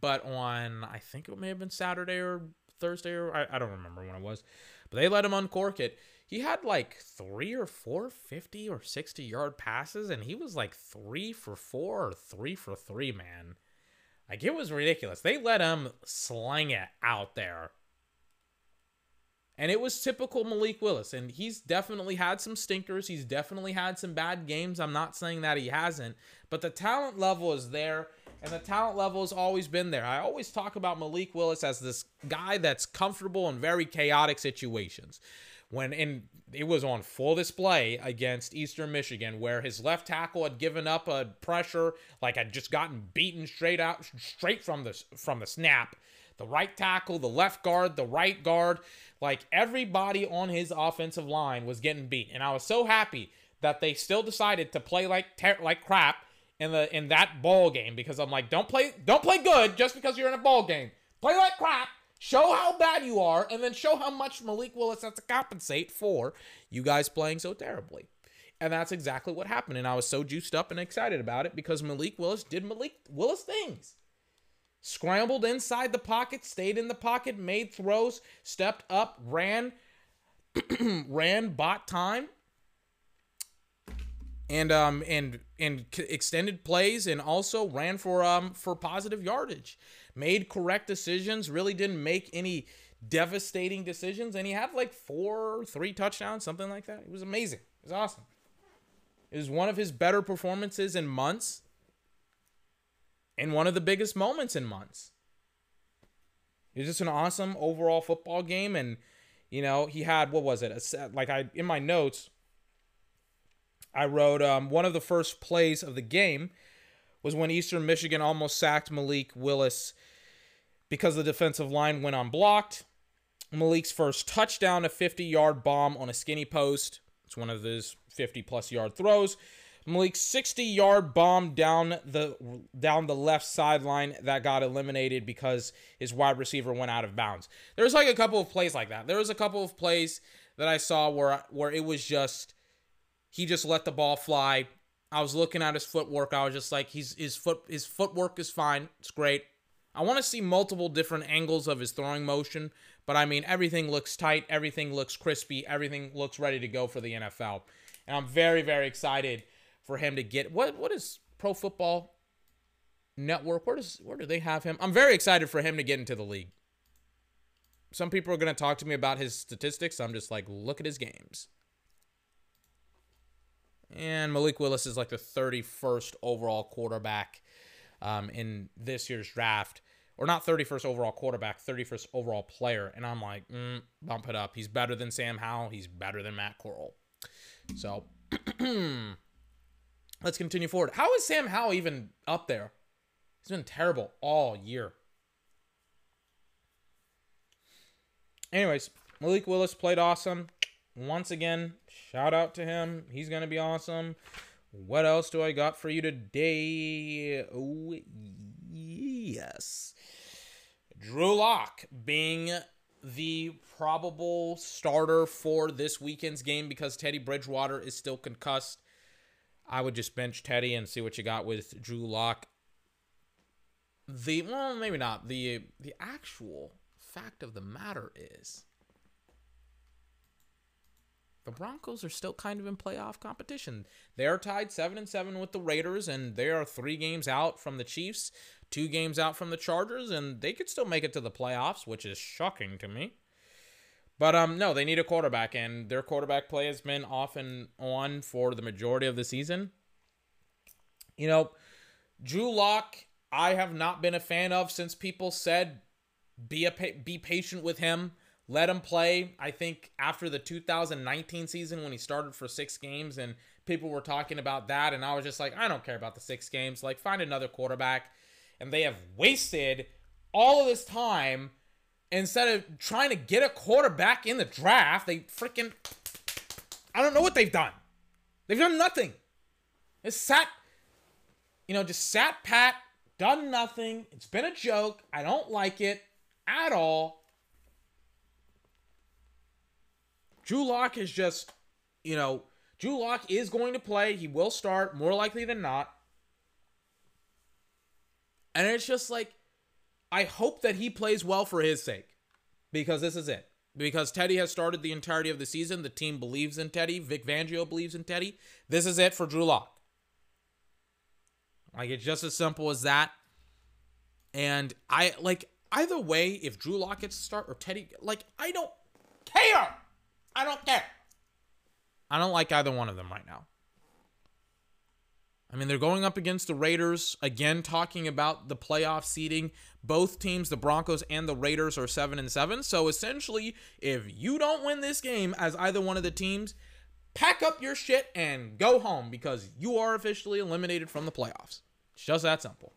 but on I think it may have been Saturday or Thursday or I, I don't remember when it was. But they let him uncork it. He had like three or four 50 or 60 yard passes, and he was like three for four or three for three, man. Like it was ridiculous. They let him sling it out there. And it was typical Malik Willis. And he's definitely had some stinkers. He's definitely had some bad games. I'm not saying that he hasn't. But the talent level is there. And the talent level has always been there. I always talk about Malik Willis as this guy that's comfortable in very chaotic situations. When in it was on full display against Eastern Michigan, where his left tackle had given up a pressure, like had just gotten beaten straight out, straight from the from the snap. The right tackle, the left guard, the right guard, like everybody on his offensive line was getting beat, and I was so happy that they still decided to play like ter- like crap in the in that ball game because I'm like, don't play don't play good just because you're in a ball game. Play like crap. Show how bad you are, and then show how much Malik Willis has to compensate for you guys playing so terribly. And that's exactly what happened. And I was so juiced up and excited about it because Malik Willis did Malik Willis things. Scrambled inside the pocket, stayed in the pocket, made throws, stepped up, ran, ran, bought time, and um and and extended plays and also ran for um for positive yardage. Made correct decisions really didn't make any devastating decisions and he had like four three touchdowns something like that. It was amazing. It was awesome. It was one of his better performances in months and one of the biggest moments in months. It was just an awesome overall football game and you know he had what was it a, set, like i in my notes I wrote um, one of the first plays of the game was when Eastern Michigan almost sacked Malik Willis because the defensive line went unblocked. Malik's first touchdown, a 50 yard bomb on a skinny post. It's one of those 50 plus yard throws. Malik's 60 yard bomb down the down the left sideline that got eliminated because his wide receiver went out of bounds. There was like a couple of plays like that. There was a couple of plays that I saw where where it was just he just let the ball fly. I was looking at his footwork. I was just like, he's his foot his footwork is fine. It's great. I want to see multiple different angles of his throwing motion, but I mean everything looks tight, everything looks crispy, everything looks ready to go for the NFL. And I'm very, very excited for him to get what what is Pro Football Network? Where does where do they have him? I'm very excited for him to get into the league. Some people are going to talk to me about his statistics. I'm just like, look at his games. And Malik Willis is like the 31st overall quarterback um, in this year's draft. Or not 31st overall quarterback, 31st overall player. And I'm like, mm, bump it up. He's better than Sam Howell. He's better than Matt Corral. So let's continue forward. How is Sam Howell even up there? He's been terrible all year. Anyways, Malik Willis played awesome. Once again, shout out to him. He's going to be awesome. What else do I got for you today? Oh, yes. Drew Lock being the probable starter for this weekend's game because Teddy Bridgewater is still concussed. I would just bench Teddy and see what you got with Drew Lock. The well, maybe not. The the actual fact of the matter is the Broncos are still kind of in playoff competition. They are tied 7 and 7 with the Raiders and they are 3 games out from the Chiefs, 2 games out from the Chargers and they could still make it to the playoffs, which is shocking to me. But um no, they need a quarterback and their quarterback play has been off and on for the majority of the season. You know, Drew Lock I have not been a fan of since people said be a be patient with him let him play. I think after the 2019 season when he started for six games and people were talking about that, and I was just like, I don't care about the six games. Like, find another quarterback. And they have wasted all of this time instead of trying to get a quarterback in the draft. They freaking, I don't know what they've done. They've done nothing. It's sat, you know, just sat pat, done nothing. It's been a joke. I don't like it at all. Drew Lock is just, you know, Drew Lock is going to play. He will start more likely than not. And it's just like, I hope that he plays well for his sake because this is it. Because Teddy has started the entirety of the season. The team believes in Teddy. Vic Fangio believes in Teddy. This is it for Drew Lock. Like, it's just as simple as that. And I, like, either way, if Drew Lock gets to start or Teddy, like, I don't care. I don't care. I don't like either one of them right now. I mean, they're going up against the Raiders again, talking about the playoff seeding. Both teams, the Broncos and the Raiders, are seven and seven. So essentially, if you don't win this game as either one of the teams, pack up your shit and go home because you are officially eliminated from the playoffs. It's just that simple.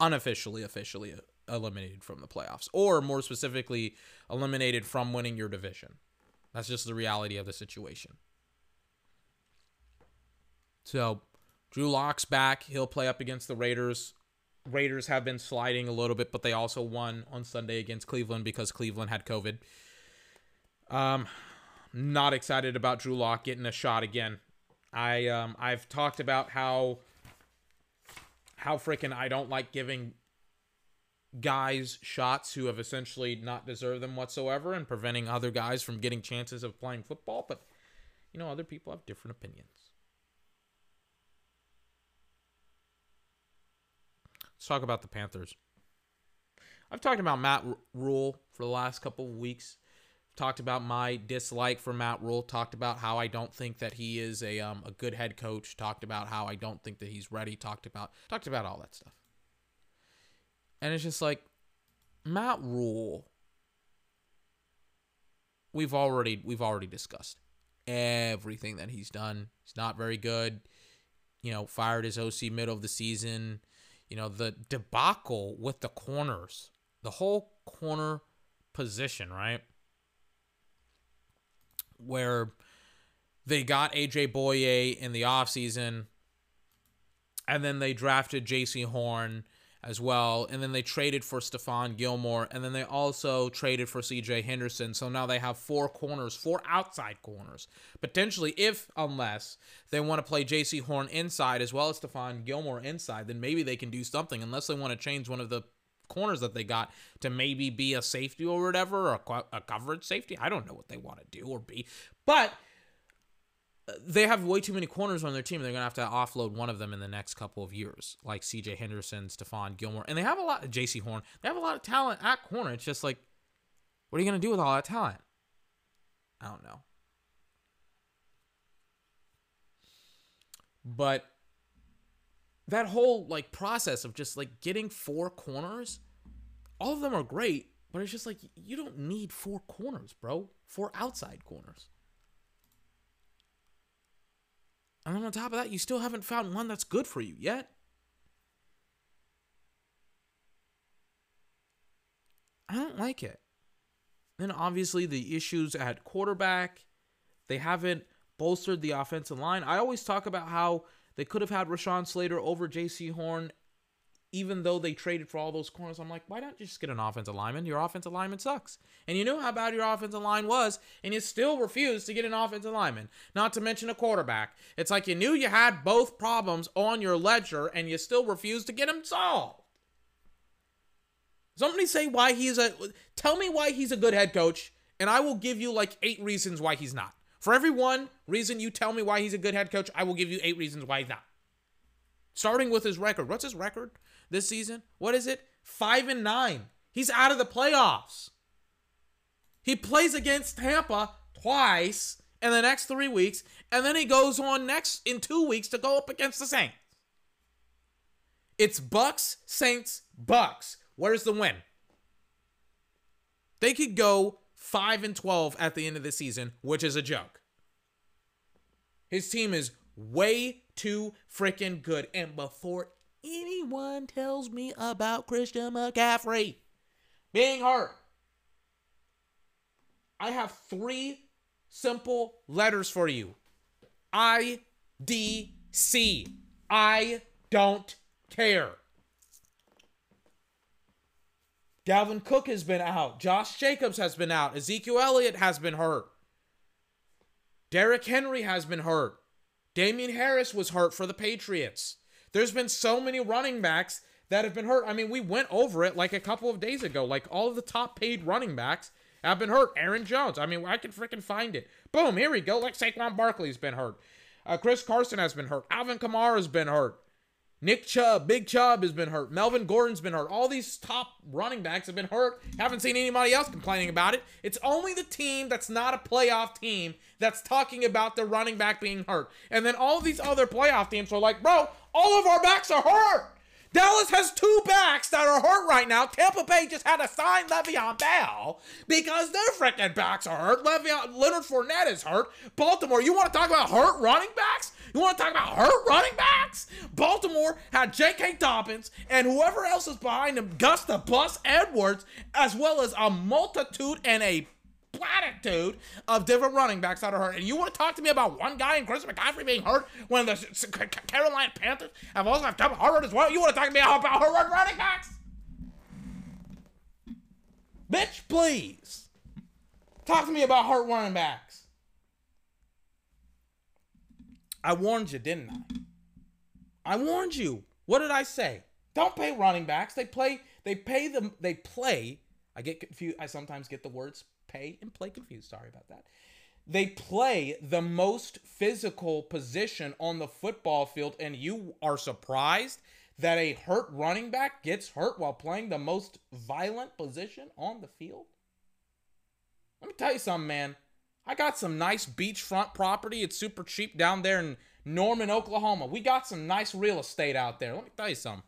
Unofficially, officially eliminated from the playoffs, or more specifically, eliminated from winning your division. That's just the reality of the situation. So, Drew Lock's back. He'll play up against the Raiders. Raiders have been sliding a little bit, but they also won on Sunday against Cleveland because Cleveland had COVID. Um, not excited about Drew Lock getting a shot again. I um I've talked about how how freaking I don't like giving guys shots who have essentially not deserved them whatsoever and preventing other guys from getting chances of playing football. But, you know, other people have different opinions. Let's talk about the Panthers. I've talked about Matt Rhule for the last couple of weeks. Talked about my dislike for Matt Rhule Talked about how I don't think that he is a um, a good head coach. Talked about how I don't think that he's ready. Talked about talked about all that stuff. And it's just like Matt Rhule. We've already we've already discussed everything that he's done. He's not very good. You know, fired his OC middle of the season. You know, the debacle with the corners, the whole corner position, right? Where they got AJ Bouye in the offseason and then they drafted Jaycee Horn as well. And then they traded for Stephon Gilmore. And then they also traded for CJ Henderson. So now they have four corners, four outside corners. Potentially, if, unless they want to play Jaycee Horn inside as well as Stephon Gilmore inside, then maybe they can do something. Unless they want to change one of the corners that they got to maybe be a safety or whatever, or a, a coverage safety. I don't know what they want to do or be. But they have way too many corners on their team. They're gonna have to offload one of them in the next couple of years, like C.J. Henderson, Stephon Gilmore, and they have a lot. Jaycee Horn. They have a lot of talent at corner. It's just like, what are you gonna do with all that talent? I don't know. But that whole like process of just like getting four corners, all of them are great, but it's just like you don't need four corners, bro. Four outside corners. And then on top of that, you still haven't found one that's good for you yet. I don't like it. Then obviously the issues at quarterback, they haven't bolstered the offensive line. I always talk about how they could have had Rashawn Slater over Jaycee Horn even though they traded for all those corners, I'm like, why don't you just get an offensive lineman? Your offensive lineman sucks. And you knew how bad your offensive line was, and you still refused to get an offensive lineman, not to mention a quarterback. It's like you knew you had both problems on your ledger, and you still refused to get them solved. Somebody say why he's a. Tell me why he's a good head coach, and I will give you like eight reasons why he's not. For every one reason you tell me why he's a good head coach, I will give you eight reasons why he's not. Starting with his record. What's his record this season? What is it? Five and nine. He's out of the playoffs. He plays against Tampa twice in the next three weeks, and then he goes on next in two weeks to go up against the Saints. It's Bucks, Saints, Bucks. Where's the win? They could go 5 and 12 at the end of the season, which is a joke. His team is way too freaking good. And before anyone tells me about Christian McCaffrey being hurt, I have three simple letters for you I D C. I don't care. Dalvin Cook has been out. Josh Jacobs has been out. Ezekiel Elliott has been hurt. Derrick Henry has been hurt. Damien Harris was hurt for the Patriots. There's been so many running backs that have been hurt. I mean, we went over it like a couple of days ago. Like all of the top paid running backs have been hurt. Aaron Jones. I mean, I can freaking find it. Boom, here we go. Like Saquon Barkley's been hurt. Uh, Chris Carson has been hurt. Alvin Kamara's been hurt. Nick Chubb, Big Chubb has been hurt. Melvin Gordon's been hurt. All these top running backs have been hurt. Haven't seen anybody else complaining about it. It's only the team that's not a playoff team that's talking about the running back being hurt. And then all these other playoff teams are like, bro, all of our backs are hurt. Dallas has two backs that are hurt right now. Tampa Bay just had to sign Le'Veon Bell because their freaking backs are hurt. Le'Veon, Leonard Fournette is hurt. Baltimore, you want to talk about hurt running backs? You want to talk about hurt running backs? Baltimore had J.K. Dobbins and whoever else is behind him, Gus the Bus Edwards, as well as a multitude and a platitude of different running backs that are hurt. And you want to talk to me about one guy in Chris McCaffrey being hurt when the Carolina Panthers have also have Kevin hurt as well? You want to talk to me about hurt running backs? Bitch, please. Talk to me about hurt running backs. I warned you, didn't I? I warned you. What did I say? Don't pay running backs. They play. They pay them. They play. I get confused. I sometimes get the words pay and play confused. Sorry about that. They play the most physical position on the football field, and you are surprised that a hurt running back gets hurt while playing the most violent position on the field? Let me tell you something, man. I got some nice beachfront property. It's super cheap down there in Norman, Oklahoma. We got some nice real estate out there. Let me tell you something.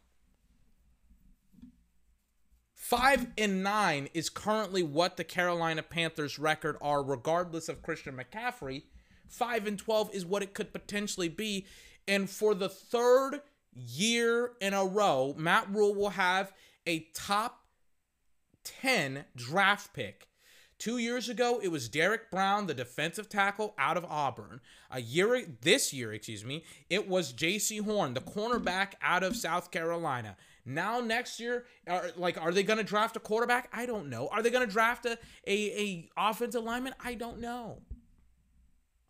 Five and nine is currently what the Carolina Panthers record are, regardless of Christian McCaffrey. Five and 12 is what it could potentially be. And for the third year in a row, Matt Rhule will have a top 10 draft pick. Two years ago, it was Derrick Brown, the defensive tackle out of Auburn. A year, this year, excuse me, it was Jaycee Horn, the cornerback out of South Carolina. Now next year, are, like, are they going to draft a quarterback? I don't know. Are they going to draft a, a a offensive lineman? I don't know.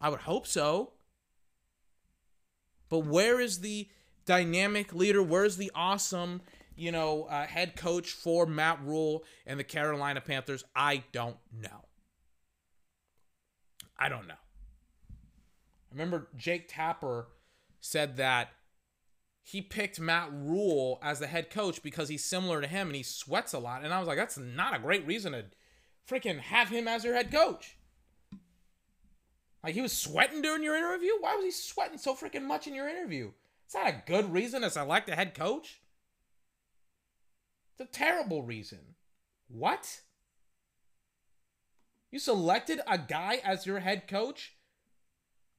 I would hope so. But where is the dynamic leader? Where's the awesome, you know, uh, head coach for Matt Rhule and the Carolina Panthers? I don't know. I don't know. I remember Jake Tapper said that he picked Matt Rhule as the head coach because he's similar to him and he sweats a lot. And I was like, that's not a great reason to freaking have him as your head coach. Like he was sweating during your interview? Why was he sweating so freaking much in your interview? It's not a good reason to select a head coach. It's a terrible reason. What? You selected a guy as your head coach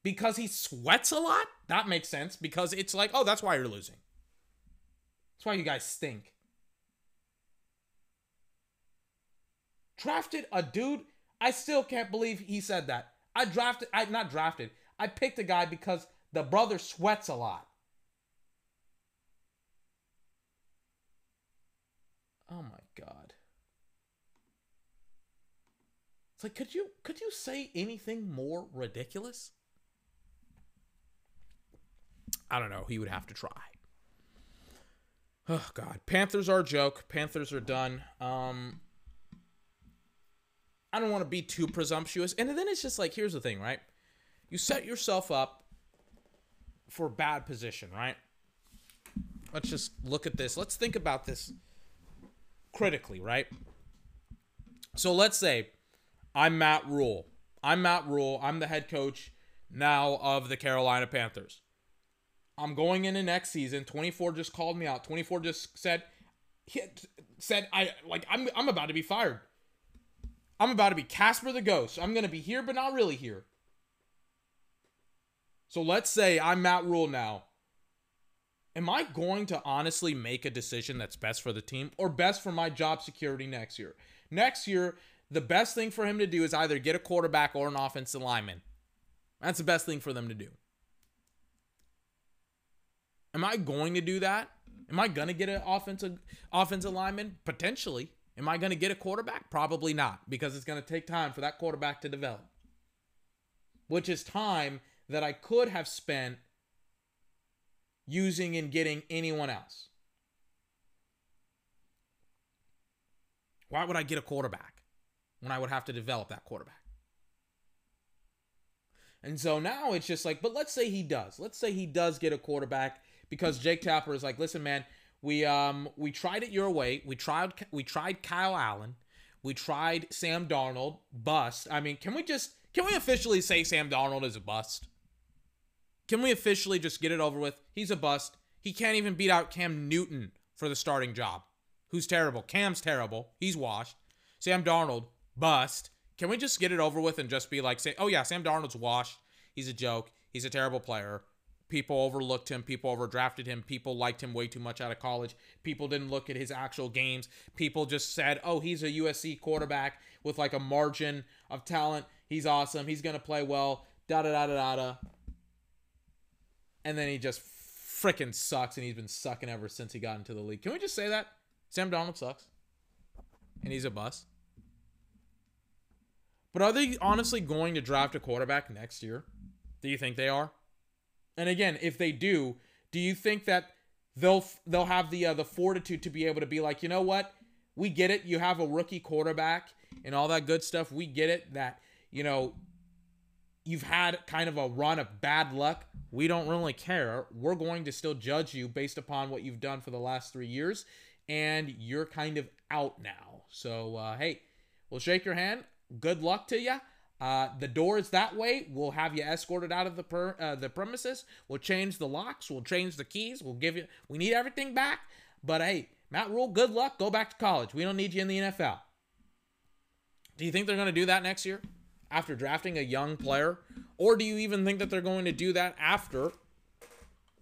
because he sweats a lot? That makes sense because it's like, oh, that's why you're losing. That's why you guys stink. Drafted a dude. I still can't believe he said that. I drafted, I not drafted. I picked a guy because the brother sweats a lot. Oh my god. It's like could you could you say anything more ridiculous? I don't know. He would have to try. Oh god. Panthers are a joke. Panthers are done. Um I don't want to be too presumptuous. And then it's just like here's the thing, right? You set yourself up for bad position, right? Let's just look at this. Let's think about this critically, right? So let's say I'm Matt Rhule. I'm Matt Rhule. I'm the head coach now of the Carolina Panthers. I'm going into next season. 24 just called me out. 24 just said he said I like I'm I'm about to be fired. I'm about to be Casper the Ghost. I'm going to be here but not really here. So let's say I'm Matt Rhule now. Am I going to honestly make a decision that's best for the team or best for my job security next year? Next year, the best thing for him to do is either get a quarterback or an offensive lineman. That's the best thing for them to do. Am I going to do that? Am I going to get an offensive offensive lineman? Potentially. Am I going to get a quarterback? Probably not, because it's going to take time for that quarterback to develop. Which is time that I could have spent using and getting anyone else. Why would I get a quarterback when I would have to develop that quarterback? And so now it's just like, but let's say he does. Let's say he does get a quarterback because Jake Tapper is like, listen, man, we um we tried it your way. We tried we tried Kyle Allen. We tried Sam Darnold. Bust. I mean, can we just can we officially say Sam Darnold is a bust? Can we officially just get it over with? He's a bust. He can't even beat out Cam Newton for the starting job. Who's terrible? Cam's terrible. He's washed. Sam Darnold, bust. Can we just get it over with and just be like, say, oh yeah, Sam Darnold's washed. He's a joke. He's a terrible player. People overlooked him. People overdrafted him. People liked him way too much out of college. People didn't look at his actual games. People just said, oh, he's a USC quarterback with like a margin of talent. He's awesome. He's going to play well. Da da da da da and then he just freaking sucks, and he's been sucking ever since he got into the league. Can we just say that? Sam Darnold sucks, and he's a bust. But are they honestly going to draft a quarterback next year? Do you think they are? And again, if they do, do you think that they'll they'll have the uh, the fortitude to be able to be like, you know what? We get it. You have a rookie quarterback and all that good stuff. We get it that you know you've had kind of a run of bad luck. We don't really care. We're going to still judge you based upon what you've done for the last three years, and you're kind of out now. So, uh, hey, we'll shake your hand. Good luck to you. Uh, the door is that way. We'll have you escorted out of the per, uh, the premises. We'll change the locks. We'll change the keys. We'll give you. We need everything back. But hey, Matt Rhule, good luck. Go back to college. We don't need you in the NFL. Do you think they're going to do that next year? After drafting a young player? Or do you even think that they're going to do that after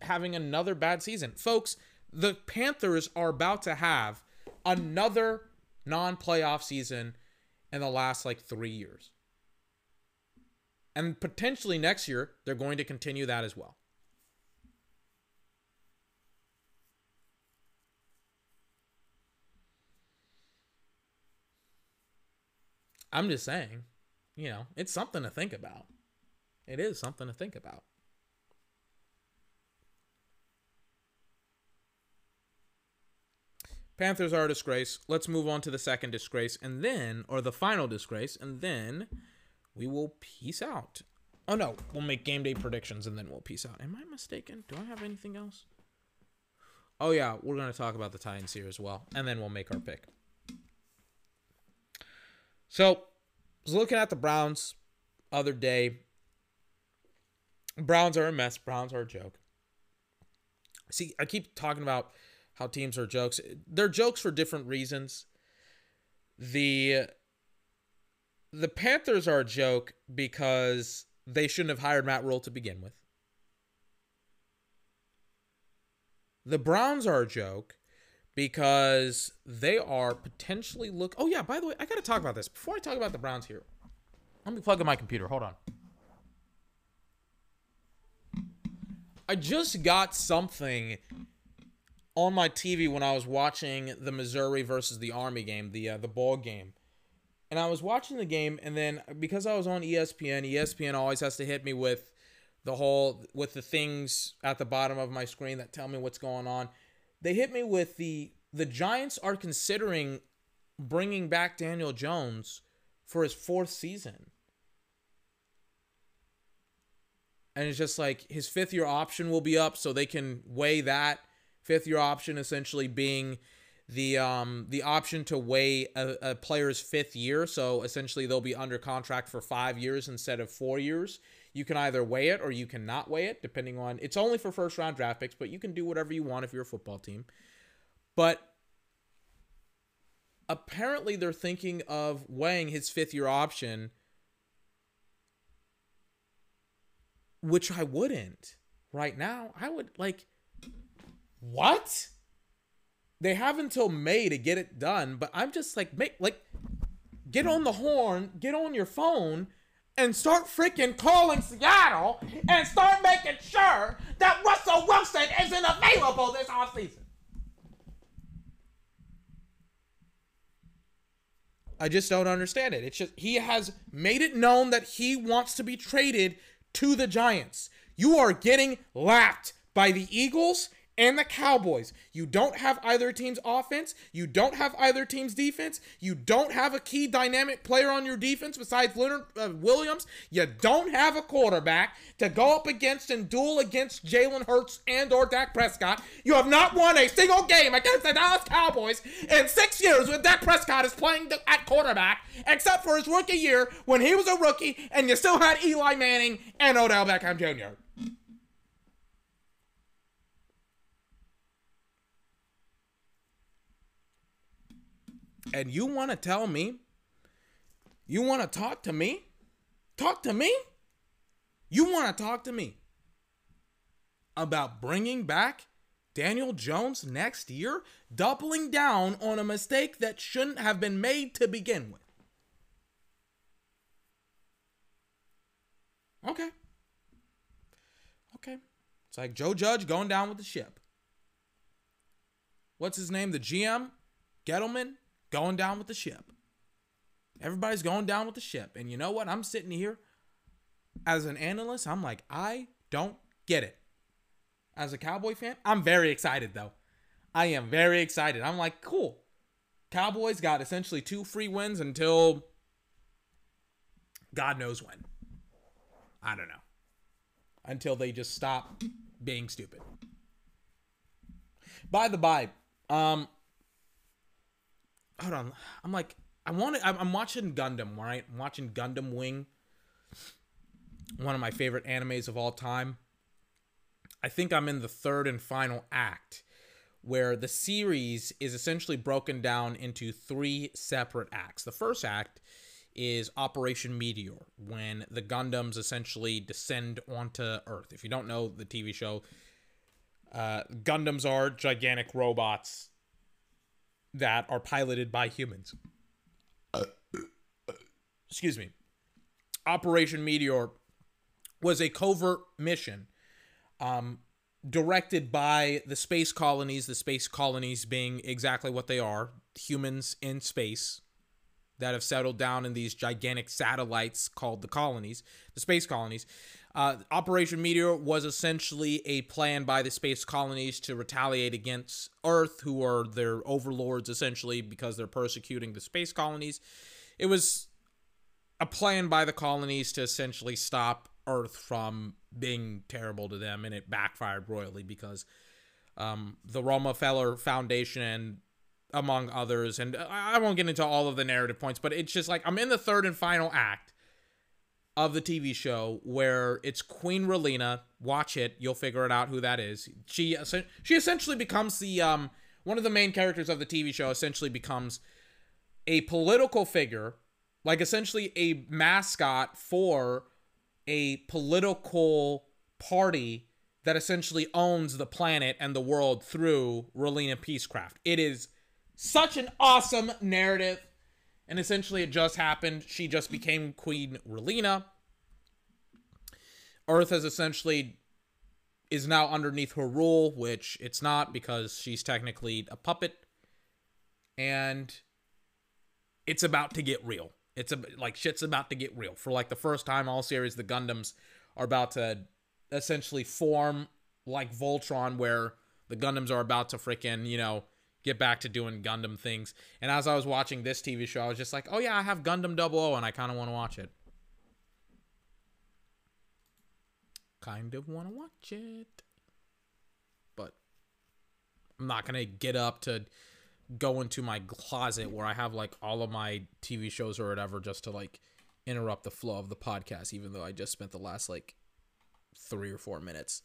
having another bad season? Folks, the Panthers are about to have another non playoff season in the last like three years. And potentially next year, they're going to continue that as well. I'm just saying you know, it's something to think about. It is something to think about. Panthers are a disgrace. Let's move on to the second disgrace and then, or the final disgrace, and then we will peace out. Oh no, we'll make game day predictions and then we'll peace out. Am I mistaken? Do I have anything else? Oh yeah, we're going to talk about the Titans here as well, and then we'll make our pick. So, was looking at the Browns other day. Browns are a mess. Browns are a joke. See, I keep talking about how teams are jokes. They're jokes for different reasons. The the Panthers are a joke because they shouldn't have hired Matt Rhule to begin with. The Browns are a joke because they are potentially look. Oh yeah, by the way, I got to talk about this before I talk about the Browns here. Let me plug in my computer. Hold on. I just got something on my TV when I was watching the Missouri versus the Army game, the uh, the ball game. And I was watching the game and then because I was on ESPN, ESPN always has to hit me with the whole with the things at the bottom of my screen that tell me what's going on. They hit me with the the Giants are considering bringing back Daniel Jones for his fourth season. And it's just like his fifth year option will be up so they can weigh that. Fifth year option essentially being the um the option to weigh a, a player's fifth year. So essentially they'll be under contract for five years instead of four years you can either weigh it or you cannot weigh it depending on it's only for first round draft picks but you can do whatever you want if you're a football team. But apparently they're thinking of weighing his fifth year option which i wouldn't right now. I would like what? They have until May to get it done, but I'm just like, make like, get on the horn, get on your phone, and start freaking calling Seattle and start making sure that Russell Wilson isn't available this offseason. I just don't understand it. It's just he has made it known that he wants to be traded to the Giants. You are getting lapped by the Eagles and the Cowboys. You don't have either team's offense. You don't have either team's defense. You don't have a key dynamic player on your defense besides Leonard uh, Williams. You don't have a quarterback to go up against and duel against Jalen Hurts and or Dak Prescott. You have not won a single game against the Dallas Cowboys in six years when Dak Prescott is playing the, at quarterback, except for his rookie year when he was a rookie and you still had Eli Manning and Odell Beckham Jr. and you want to tell me, you want to talk to me? Talk to me? You want to talk to me about bringing back Daniel Jones next year? Doubling down on a mistake that shouldn't have been made to begin with. Okay. Okay. It's like Joe Judge going down with the ship. What's his name? The GM? Gettleman? Going down with the ship. Everybody's going down with the ship. And you know what? I'm sitting here as an analyst. I'm like, I don't get it. As a Cowboy fan, I'm very excited though. I am very excited. I'm like, cool. Cowboys got essentially two free wins until God knows when. I don't know. Until they just stop being stupid. By the by, um, hold on. I'm like, I want to. I'm, I'm watching Gundam, right? I'm watching Gundam Wing, one of my favorite animes of all time. I think I'm in the third and final act, where the series is essentially broken down into three separate acts. The first act is Operation Meteor, when the Gundams essentially descend onto Earth. If you don't know the TV show, uh, Gundams are gigantic robots that are piloted by humans. Excuse me. Operation Meteor was a covert mission um, directed by the space colonies, the space colonies being exactly what they are humans in space that have settled down in these gigantic satellites called the colonies, the space colonies. Uh, Operation Meteor was essentially a plan by the space colonies to retaliate against Earth, who are their overlords essentially because they're persecuting the space colonies. It was a plan by the colonies to essentially stop Earth from being terrible to them, and it backfired royally because um, the Rockefeller Foundation and among others, and I won't get into all of the narrative points, but it's just like I'm in the third and final act of the TV show where it's Queen Relena. Watch it, you'll figure it out who that is. She she essentially becomes the um one of the main characters of the TV show. Essentially becomes a political figure, like essentially a mascot for a political party that essentially owns the planet and the world through Relena Peacecraft. It is such an awesome narrative. And essentially, it just happened. She just became Queen Relena. Earth has essentially is now underneath her rule, which it's not because she's technically a puppet. And it's about to get real. It's a, like shit's about to get real. For like the first time all series, the Gundams are about to essentially form like Voltron, where the Gundams are about to freaking, you know, get back to doing Gundam things. And as I was watching this TV show, I was just like, oh yeah, I have Gundam 00 and I kind of want to watch it. Kind of want to watch it. But I'm not going to get up to go into my closet where I have like all of my TV shows or whatever just to like interrupt the flow of the podcast, even though I just spent the last like three or four minutes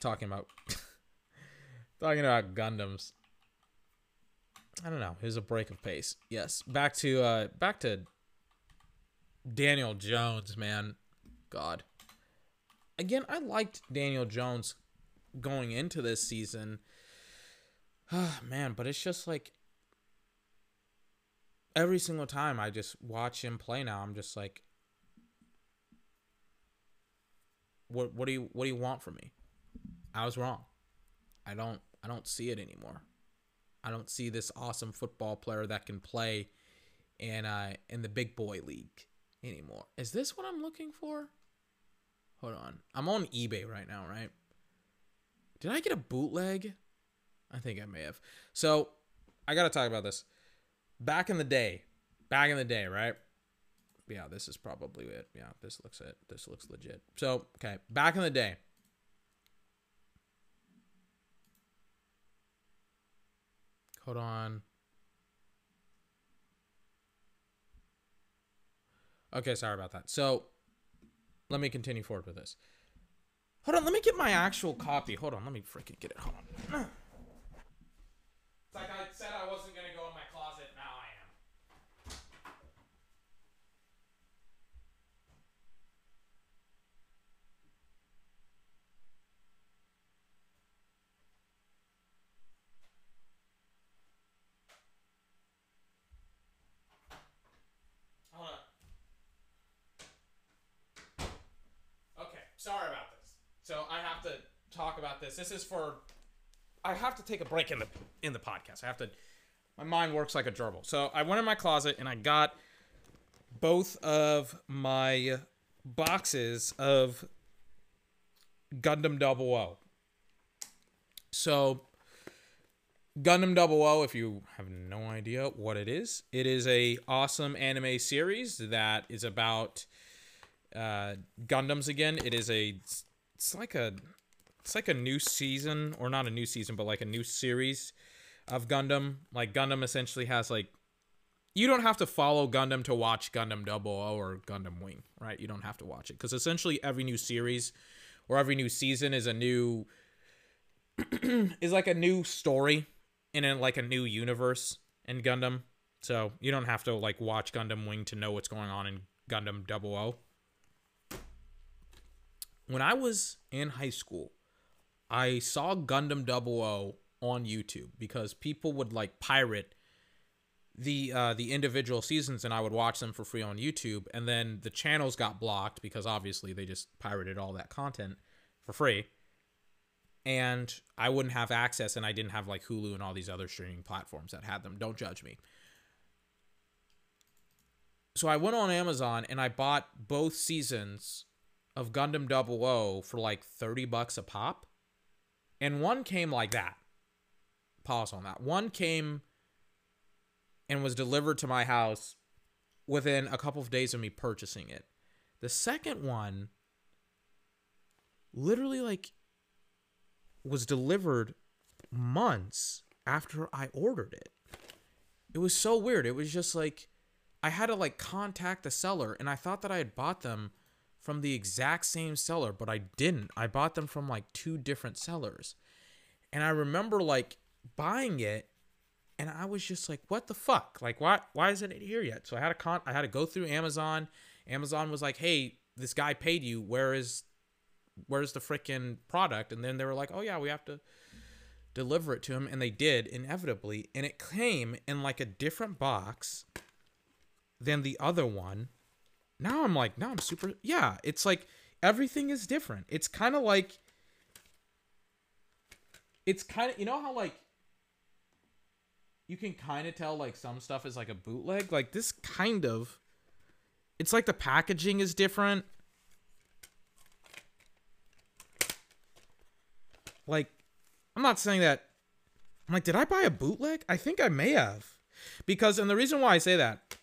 talking about talking about Gundams. I don't know. Here's a break of pace. Yes. Back to uh back to Daniel Jones, man. God. Again, I liked Daniel Jones going into this season. Oh, man, but it's just like every single time I just watch him play now, I'm just like what what do you what do you want from me? I was wrong. I don't I don't see it anymore. I don't see this awesome football player that can play in uh in the big boy league anymore. Is this what I'm looking for? Hold on. I'm on eBay right now, right? Did I get a bootleg? I think I may have. So, I got to talk about this. Back in the day, back in the day, right? Yeah, this is probably it. Yeah, this looks it. This looks legit. So, okay, back in the day, Hold on. Okay, sorry about that. So, let me continue forward with this. Hold on, let me get my actual copy. Hold on, let me freaking get it. Hold on. It's like I said I wasn't going to go in my closet, now I am. Hold on. Okay, sorry about this. So I have to talk about this. This is for I have to take a break in the in the podcast. I have to my mind works like a gerbil. So I went in my closet and I got both of my boxes of Gundam Double O. So Gundam Double O, if you have no idea what it is, it is a awesome anime series that is about uh, Gundams again. It is a it's like a it's like a new season or not a new season, but like a new series of Gundam. Like Gundam essentially has like you don't have to follow Gundam to watch Gundam Double O or Gundam Wing, right? You don't have to watch it because essentially every new series or every new season is a new is like a new story in a, like a new universe in Gundam. So you don't have to like watch Gundam Wing to know what's going on in Gundam Double O. When I was in high school, I saw Gundam Double O on YouTube because people would like pirate the uh, the individual seasons and I would watch them for free on YouTube and then the channels got blocked because obviously they just pirated all that content for free. And I wouldn't have access and I didn't have like Hulu and all these other streaming platforms that had them. Don't judge me. So I went on Amazon and I bought both seasons of Gundam Double O for like 30 bucks a pop and one came like that pause on that one came and was delivered to my house within a couple of days of me purchasing it. The second one literally like was delivered months after I ordered it. It was so weird. It was just like I had to like contact the seller and I thought that I had bought them from the exact same seller, but I didn't. I bought them from like two different sellers. And I remember like buying it and I was just like, "What the fuck? Like, why? Why isn't it here yet?" So I had to con- I had to go through Amazon. Amazon was like, "Hey, this guy paid you. Where is, where's the freaking product?" And then they were like, "Oh yeah, we have to deliver it to him," and they did inevitably, and it came in like a different box than the other one. Now I'm like, now I'm super. Yeah, it's like everything is different. It's kind of like it's kind of you know how like you can kind of tell like some stuff is like a bootleg. Like this kind of, it's like the packaging is different. Like, I'm not saying that. I'm like, did I buy a bootleg? I think I may have, because and the reason why I say that,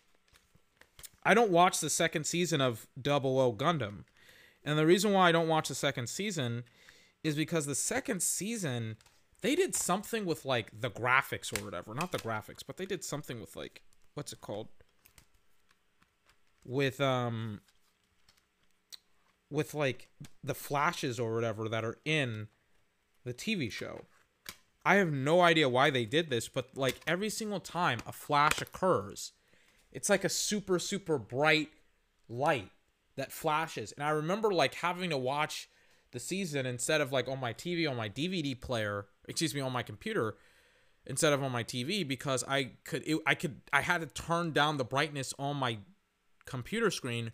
I don't watch the second season of Double O Gundam, and the reason why I don't watch the second season is because the second season they did something with like the graphics or whatever. Not the graphics but they did something with like what's it called? With um with like the flashes or whatever that are in the TV show. I have no idea why they did this but like every single time a flash occurs it's like a super super bright light that flashes and I remember like having to watch the season instead of like on my TV on my DVD player, excuse me, on my computer instead of on my TV because I could it, I could I had to turn down the brightness on my computer screen.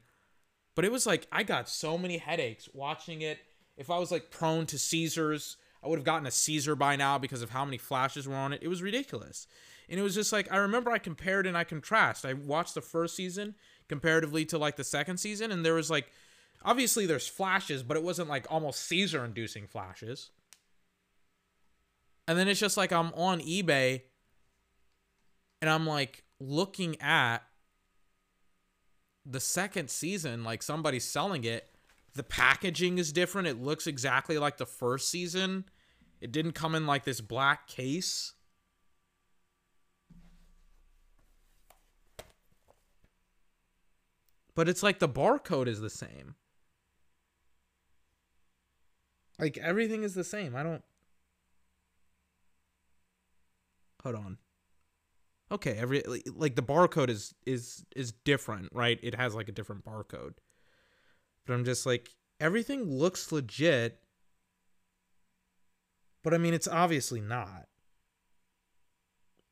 But it was like I got so many headaches watching it. If I was like prone to seizures, I would have gotten a Caesar by now because of how many flashes were on it. It was ridiculous. And it was just like I remember I compared and I contrast. I watched the first season comparatively to like the second season and there was like Obviously, there's flashes, but it wasn't like almost seizure inducing flashes. And then it's just like I'm on eBay and I'm like looking at the second season, like somebody's selling it. The packaging is different. It looks exactly like the first season. It didn't come in like this black case. But it's like the barcode is the same. Like everything is the same. I don't Hold on. Okay, every like the barcode is is is different, right? It has like a different barcode. But I'm just like everything looks legit. But I mean it's obviously not.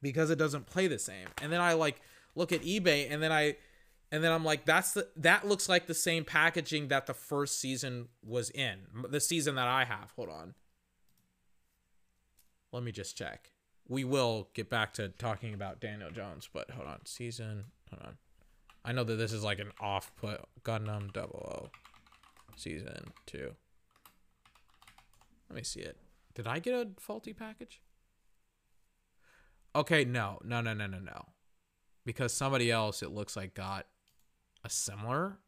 Because it doesn't play the same. And then I like look at eBay and then I and then I'm like, that's the that looks like the same packaging that the first season was in. The season that I have. Hold on. Let me just check. We will get back to talking about Daniel Jones, but hold on. Season. Hold on. I know that this is like an off put Gundam Double O season two. Let me see it. Did I get a faulty package? Okay, no, no, no, no, no, no. Because somebody else, it looks like got a similar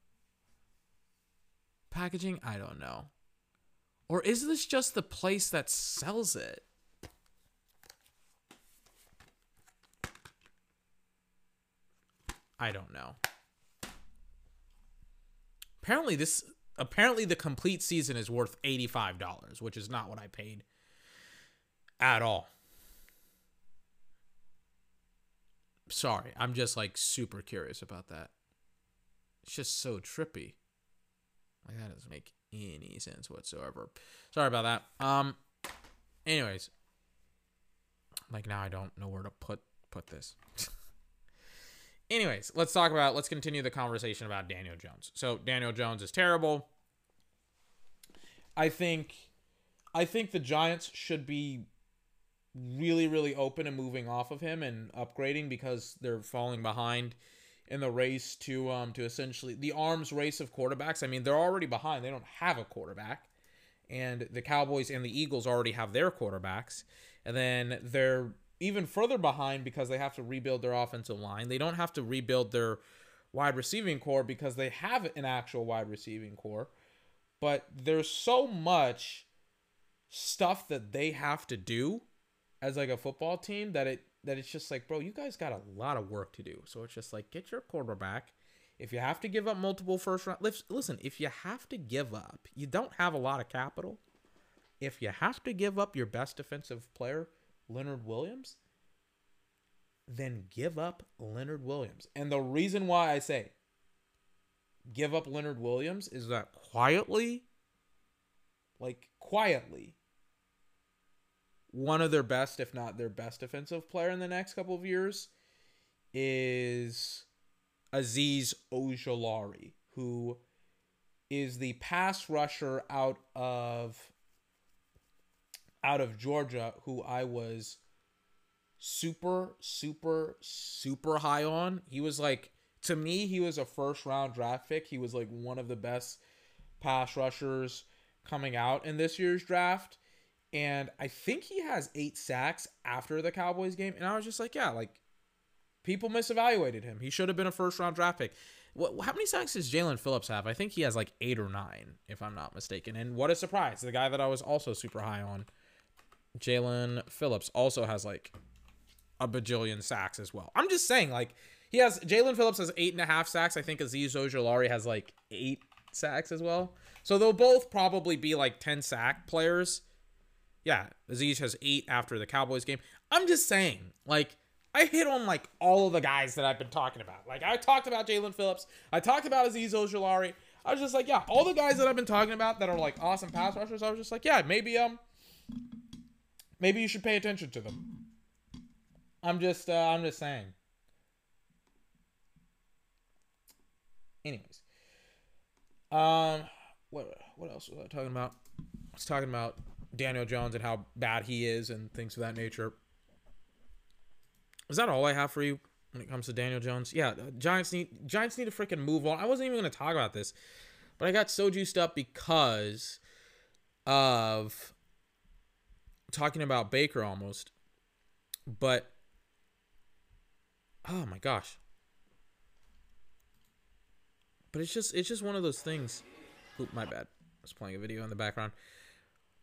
packaging? I don't know. Or is this just the place that sells it? I don't know. Apparently this apparently the complete season is worth $85, which is not what I paid at all. Sorry, I'm just like super curious about that. It's just so trippy. Like that doesn't make any sense whatsoever. Sorry about that. Um anyways. Like now I don't know where to put put this. anyways, let's talk about let's continue the conversation about Daniel Jones. So Daniel Jones is terrible. I think I think the Giants should be really really open and moving off of him and upgrading because they're falling behind in the race to um to essentially the arms race of quarterbacks. I mean, they're already behind. They don't have a quarterback. And the Cowboys and the Eagles already have their quarterbacks. And then they're even further behind because they have to rebuild their offensive line. They don't have to rebuild their wide receiving core because they have an actual wide receiving core. But there's so much stuff that they have to do as like a football team that it that it's just like, bro, you guys got a lot of work to do. So it's just like, get your quarterback. If you have to give up multiple first round, listen, if you have to give up, you don't have a lot of capital. If you have to give up your best defensive player, Leonard Williams, then give up Leonard Williams. And the reason why I say give up Leonard Williams is that quietly, like quietly, one of their best, if not their best defensive player in the next couple of years is Azeez Ojulari, who is the pass rusher out of out of Georgia who I was super, super, super high on. He was like, to me, he was a first round draft pick. He was like one of the best pass rushers coming out in this year's draft. And I think he has eight sacks after the Cowboys game. And I was just like, yeah, like people misevaluated him. He should have been a first round draft pick. What, how many sacks does Jaelan Phillips have? I think he has like eight or nine, if I'm not mistaken. And what a surprise. The guy that I was also super high on, Jaelan Phillips, also has like a bajillion sacks as well. I'm just saying, like, he has Jaelan Phillips has eight and a half sacks. I think Azeez Ojulari has like eight sacks as well. So they'll both probably be like 10 sack players. Yeah, Azeez has eight after the Cowboys game. I'm just saying, like, I hit on like all of the guys that I've been talking about. Like I talked about Jaelan Phillips. I talked about Azeez Ojulari. I was just like, yeah, all the guys that I've been talking about that are like awesome pass rushers. I was just like, yeah, maybe um, maybe you should pay attention to them. I'm just, uh, I'm just saying. Anyways, um, what what else was I talking about? I was talking about Daniel Jones and how bad he is and things of that nature. Is that all I have for you when it comes to Daniel Jones? Yeah, uh, Giants need Giants need to freaking move on. I wasn't even going to talk about this, but I got so juiced up because of talking about Baker almost. But oh my gosh. But it's just it's just one of those things. Oop, my bad. I was playing a video in the background.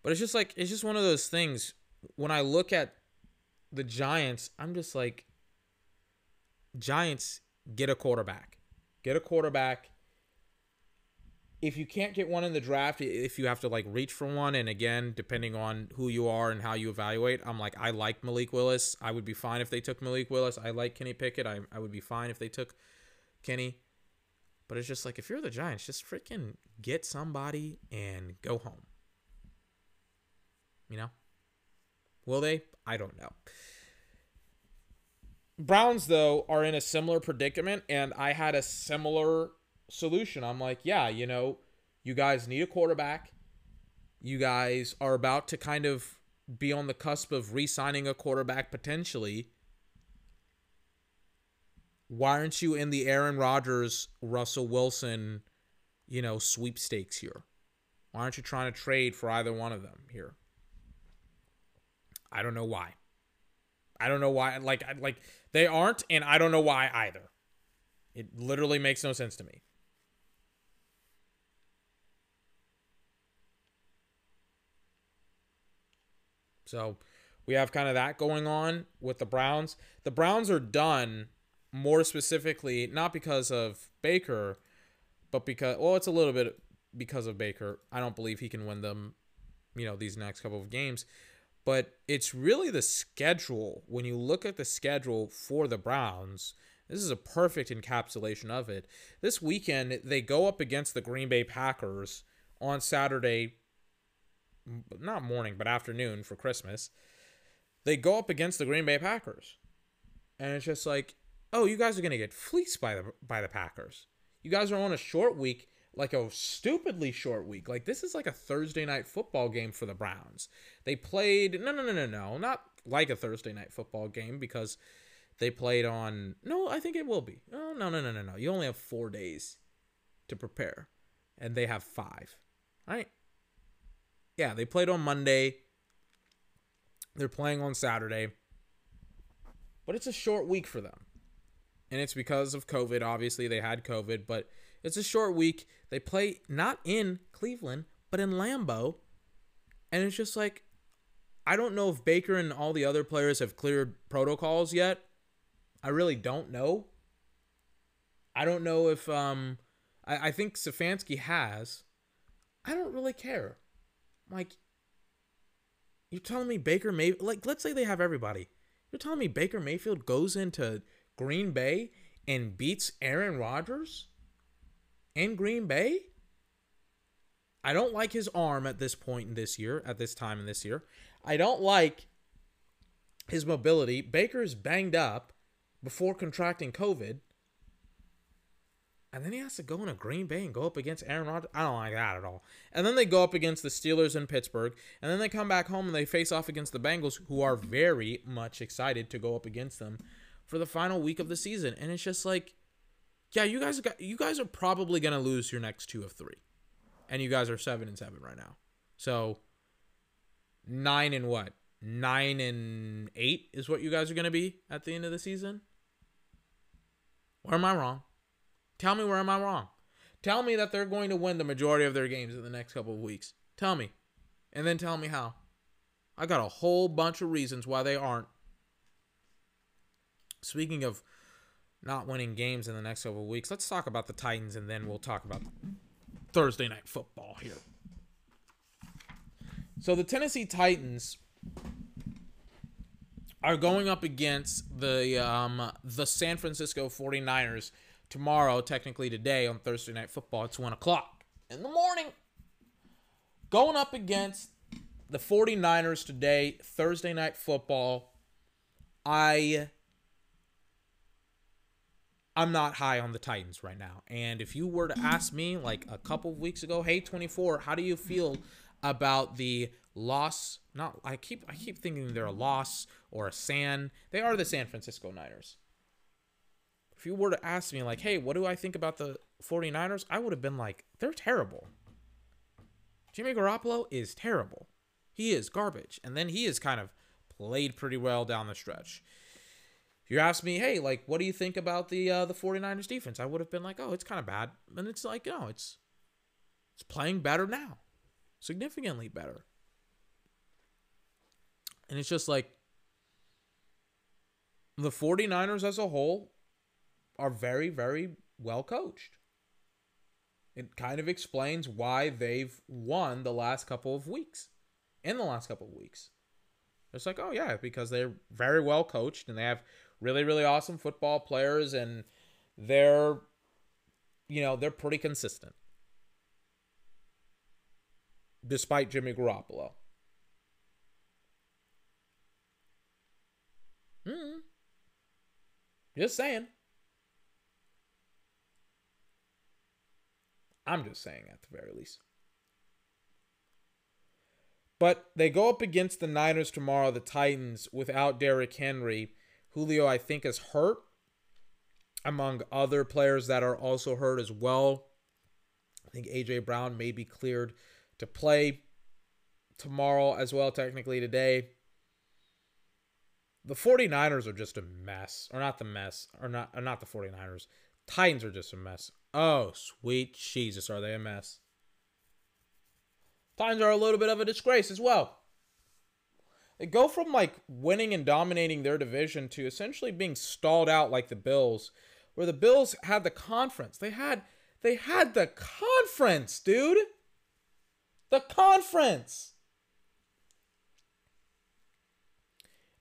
But it's just like it's just one of those things when I look at the Giants, I'm just like, Giants, get a quarterback. Get a quarterback. If you can't get one in the draft, if you have to like reach for one, and again, depending on who you are and how you evaluate, I'm like, I like Malik Willis. I would be fine if they took Malik Willis. I like Kenny Pickett. I, I would be fine if they took Kenny. But it's just like, if you're the Giants, just freaking get somebody and go home. You know? Will they? I don't know. Browns, though, are in a similar predicament, and I had a similar solution. I'm like, yeah, you know, you guys need a quarterback. You guys are about to kind of be on the cusp of re signing a quarterback potentially. Why aren't you in the Aaron Rodgers, Russell Wilson, you know, sweepstakes here? Why aren't you trying to trade for either one of them here? I don't know why. I don't know why. Like, like they aren't, and I don't know why either. It literally makes no sense to me. So we have kind of that going on with the Browns. The Browns are done more specifically, not because of Baker, but because, well, it's a little bit because of Baker. I don't believe he can win them, you know, these next couple of games but it's really the schedule. When you look at the schedule for the Browns, this is a perfect encapsulation of it. This weekend, they go up against the Green Bay Packers on Saturday, not morning, but afternoon for Christmas. They go up against the Green Bay Packers. And it's just like, oh, you guys are going to get fleeced by the by the Packers. You guys are on a short week like a stupidly short week. Like this is like a Thursday night football game for the Browns. They played no no no no no, not like a Thursday night football game because they played on no, I think it will be. Oh no no no no no. You only have 4 days to prepare and they have 5. All right? Yeah, they played on Monday. They're playing on Saturday. But it's a short week for them. And it's because of COVID. Obviously, they had COVID, but it's a short week. They play not in Cleveland, but in Lambeau. And it's just like, I don't know if Baker and all the other players have cleared protocols yet. I really don't know. I don't know if um I, I think Stefanski has. I don't really care. Like you're telling me Baker May like let's say they have everybody. You're telling me Baker Mayfield goes into Green Bay and beats Aaron Rodgers? In Green Bay. I don't like his arm at this point in this year, at this time in this year. I don't like his mobility. Baker's banged up before contracting COVID. And then he has to go into Green Bay and go up against Aaron Rodgers. I don't like that at all. And then they go up against the Steelers in Pittsburgh. And then they come back home and they face off against the Bengals, who are very much excited to go up against them for the final week of the season. And it's just like, yeah, you guys got you guys are probably gonna lose your next two of three. And you guys are seven and seven right now. So nine and what? Nine and eight is what you guys are gonna be at the end of the season? Where am I wrong? Tell me where am I wrong? Tell me that they're going to win the majority of their games in the next couple of weeks. Tell me. And then tell me how. I got a whole bunch of reasons why they aren't. Speaking of not winning games in the next couple of weeks, let's talk about the Titans and then we'll talk about Thursday night football here. So the Tennessee Titans are going up against the um, the San Francisco 49ers tomorrow, technically today on Thursday Night Football. It's 1 o'clock in the morning. Going up against the 49ers today, Thursday Night Football. I. I'm not high on the Titans right now. And if you were to ask me like a couple of weeks ago, hey 24, how do you feel about the loss? Not I keep I keep thinking they're a loss or a San. They are the San Francisco Niners if you were to ask me like, "Hey, what do I think about the 49ers?" I would have been like, "They're terrible." Jimmy Garoppolo is terrible. He is garbage. And then he has kind of played pretty well down the stretch. You ask me, "Hey, like what do you think about the uh, the 49ers defense?" I would have been like, "Oh, it's kind of bad." And it's like, "No, it's it's playing better now. Significantly better." And it's just like the 49ers as a whole are very, very well coached. It kind of explains why they've won the last couple of weeks. In the last couple of weeks. It's like, oh, yeah, because they're very well coached and they have really, really awesome football players and they're, you know, they're pretty consistent. Despite Jimmy Garoppolo. Hmm. Just saying. I'm just saying at the very least. But they go up against the Niners tomorrow, the Titans, without Derrick Henry. Julio, I think, is hurt, among other players that are also hurt as well. I think A.J. Brown may be cleared to play tomorrow as well, technically today. The 49ers are just a mess. Or not the mess. Or not, or not the 49ers. Titans are just a mess. Oh, sweet Jesus, are they a mess? Titans are a little bit of a disgrace as well. They go from like winning and dominating their division to essentially being stalled out like the Bills, where the Bills had the conference. They had they had the conference, dude. The conference.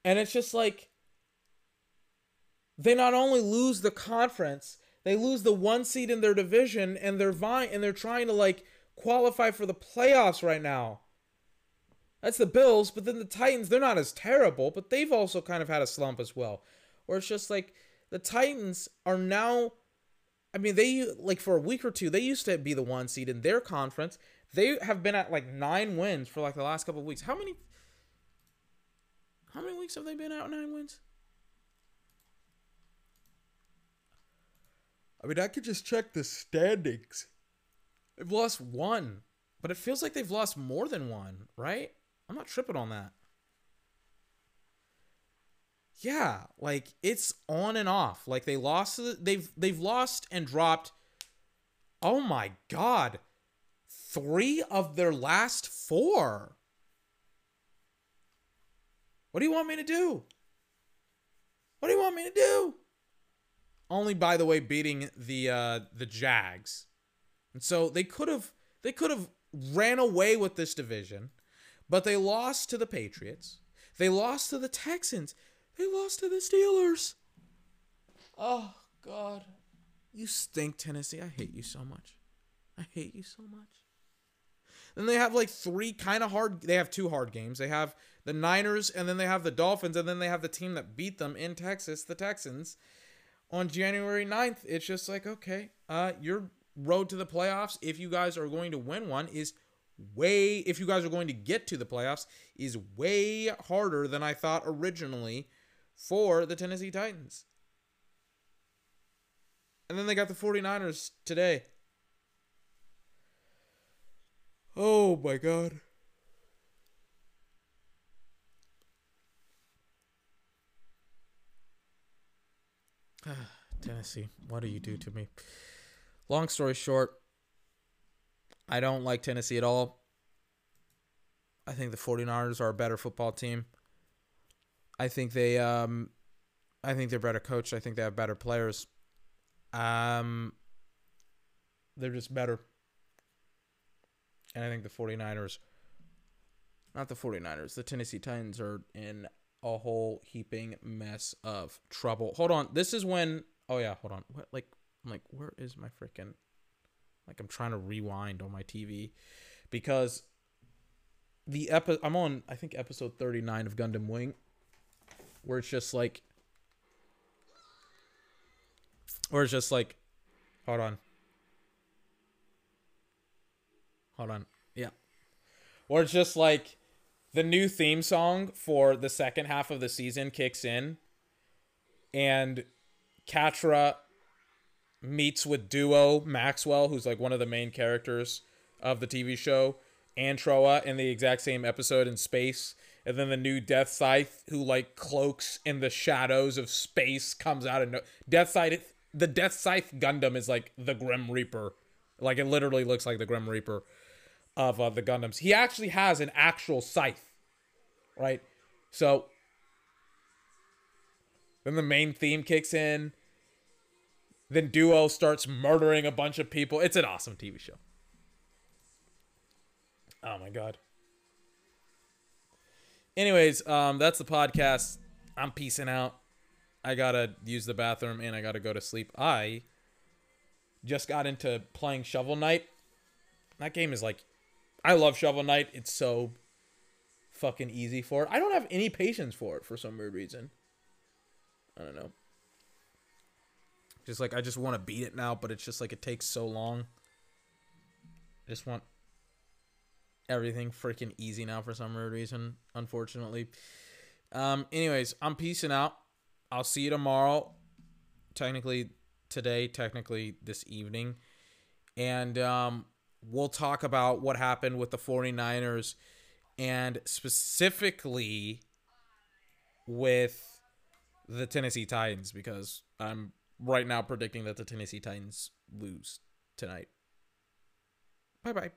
And it's just like they not only lose the conference, they lose the one seed in their division and they're vying and they're trying to like qualify for the playoffs right now. That's the Bills, but then the Titans, they're not as terrible, but they've also kind of had a slump as well. Where it's just like the Titans are now I mean, they like for a week or two, they used to be the one seed in their conference. They have been at like nine wins for like the last couple of weeks. How many how many weeks have they been out nine wins? I mean, I could just check the standings. They've lost one, but it feels like they've lost more than one, right? I'm not tripping on that. Yeah, like it's on and off. Like they lost they've they've lost and dropped Oh my god. 3 of their last 4. What do you want me to do? What do you want me to do? only by the way beating the uh, the Jags. And so they could have they could have ran away with this division, but they lost to the Patriots. They lost to the Texans. They lost to the Steelers. Oh god. You stink, Tennessee. I hate you so much. I hate you so much. Then they have like three kind of hard they have two hard games. They have the Niners and then they have the Dolphins and then they have the team that beat them in Texas, the Texans on January 9th, it's just like, okay, uh, your road to the playoffs, if you guys are going to win one, is way, if you guys are going to get to the playoffs, is way harder than I thought originally for the Tennessee Titans. And then they got the 49ers today. Oh my god. Tennessee, what do you do to me? Long story short, I don't like Tennessee at all. I think the 49ers are a better football team. I think they um I think they're better coached. I think they have better players. Um they're just better. And I think the 49ers not the 49ers, the Tennessee Titans are in a whole heaping mess of trouble. Hold on. This is when oh yeah, hold on. What like I'm like where is my freaking like I'm trying to rewind on my TV because the epi- I'm on I think episode 39 of Gundam Wing where it's just like where it's just like hold on. Hold on. Yeah. Or it's just like the new theme song for the second half of the season kicks in and Quatre meets with Duo Maxwell, who's like one of the main characters of the TV show, and Trowa in the exact same episode in space. And then the new Death Scythe, who like cloaks in the shadows of space, comes out and no- Death Scythe. The Death Scythe Gundam is like the Grim Reaper, like it literally looks like the Grim Reaper of uh, the Gundams. He actually has an actual scythe, right? So then the main theme kicks in. Then Duo starts murdering a bunch of people. It's an awesome TV show. Oh my god. Anyways, um, that's the podcast. I'm peacing out. I gotta use the bathroom and I gotta go to sleep. I just got into playing Shovel Knight. That game is like, I love Shovel Knight. It's so fucking easy for it. I don't have any patience for it for some weird reason. I don't know. Just like I just want to beat it now, but it's just like it takes so long. I just want everything freaking easy now for some weird reason, unfortunately. Um anyways, I'm peacing out. I'll see you tomorrow. Technically today, technically this evening. And um we'll talk about what happened with the 49ers and specifically with the Tennessee Titans because I'm right now predicting that the Tennessee Titans lose tonight. Bye bye.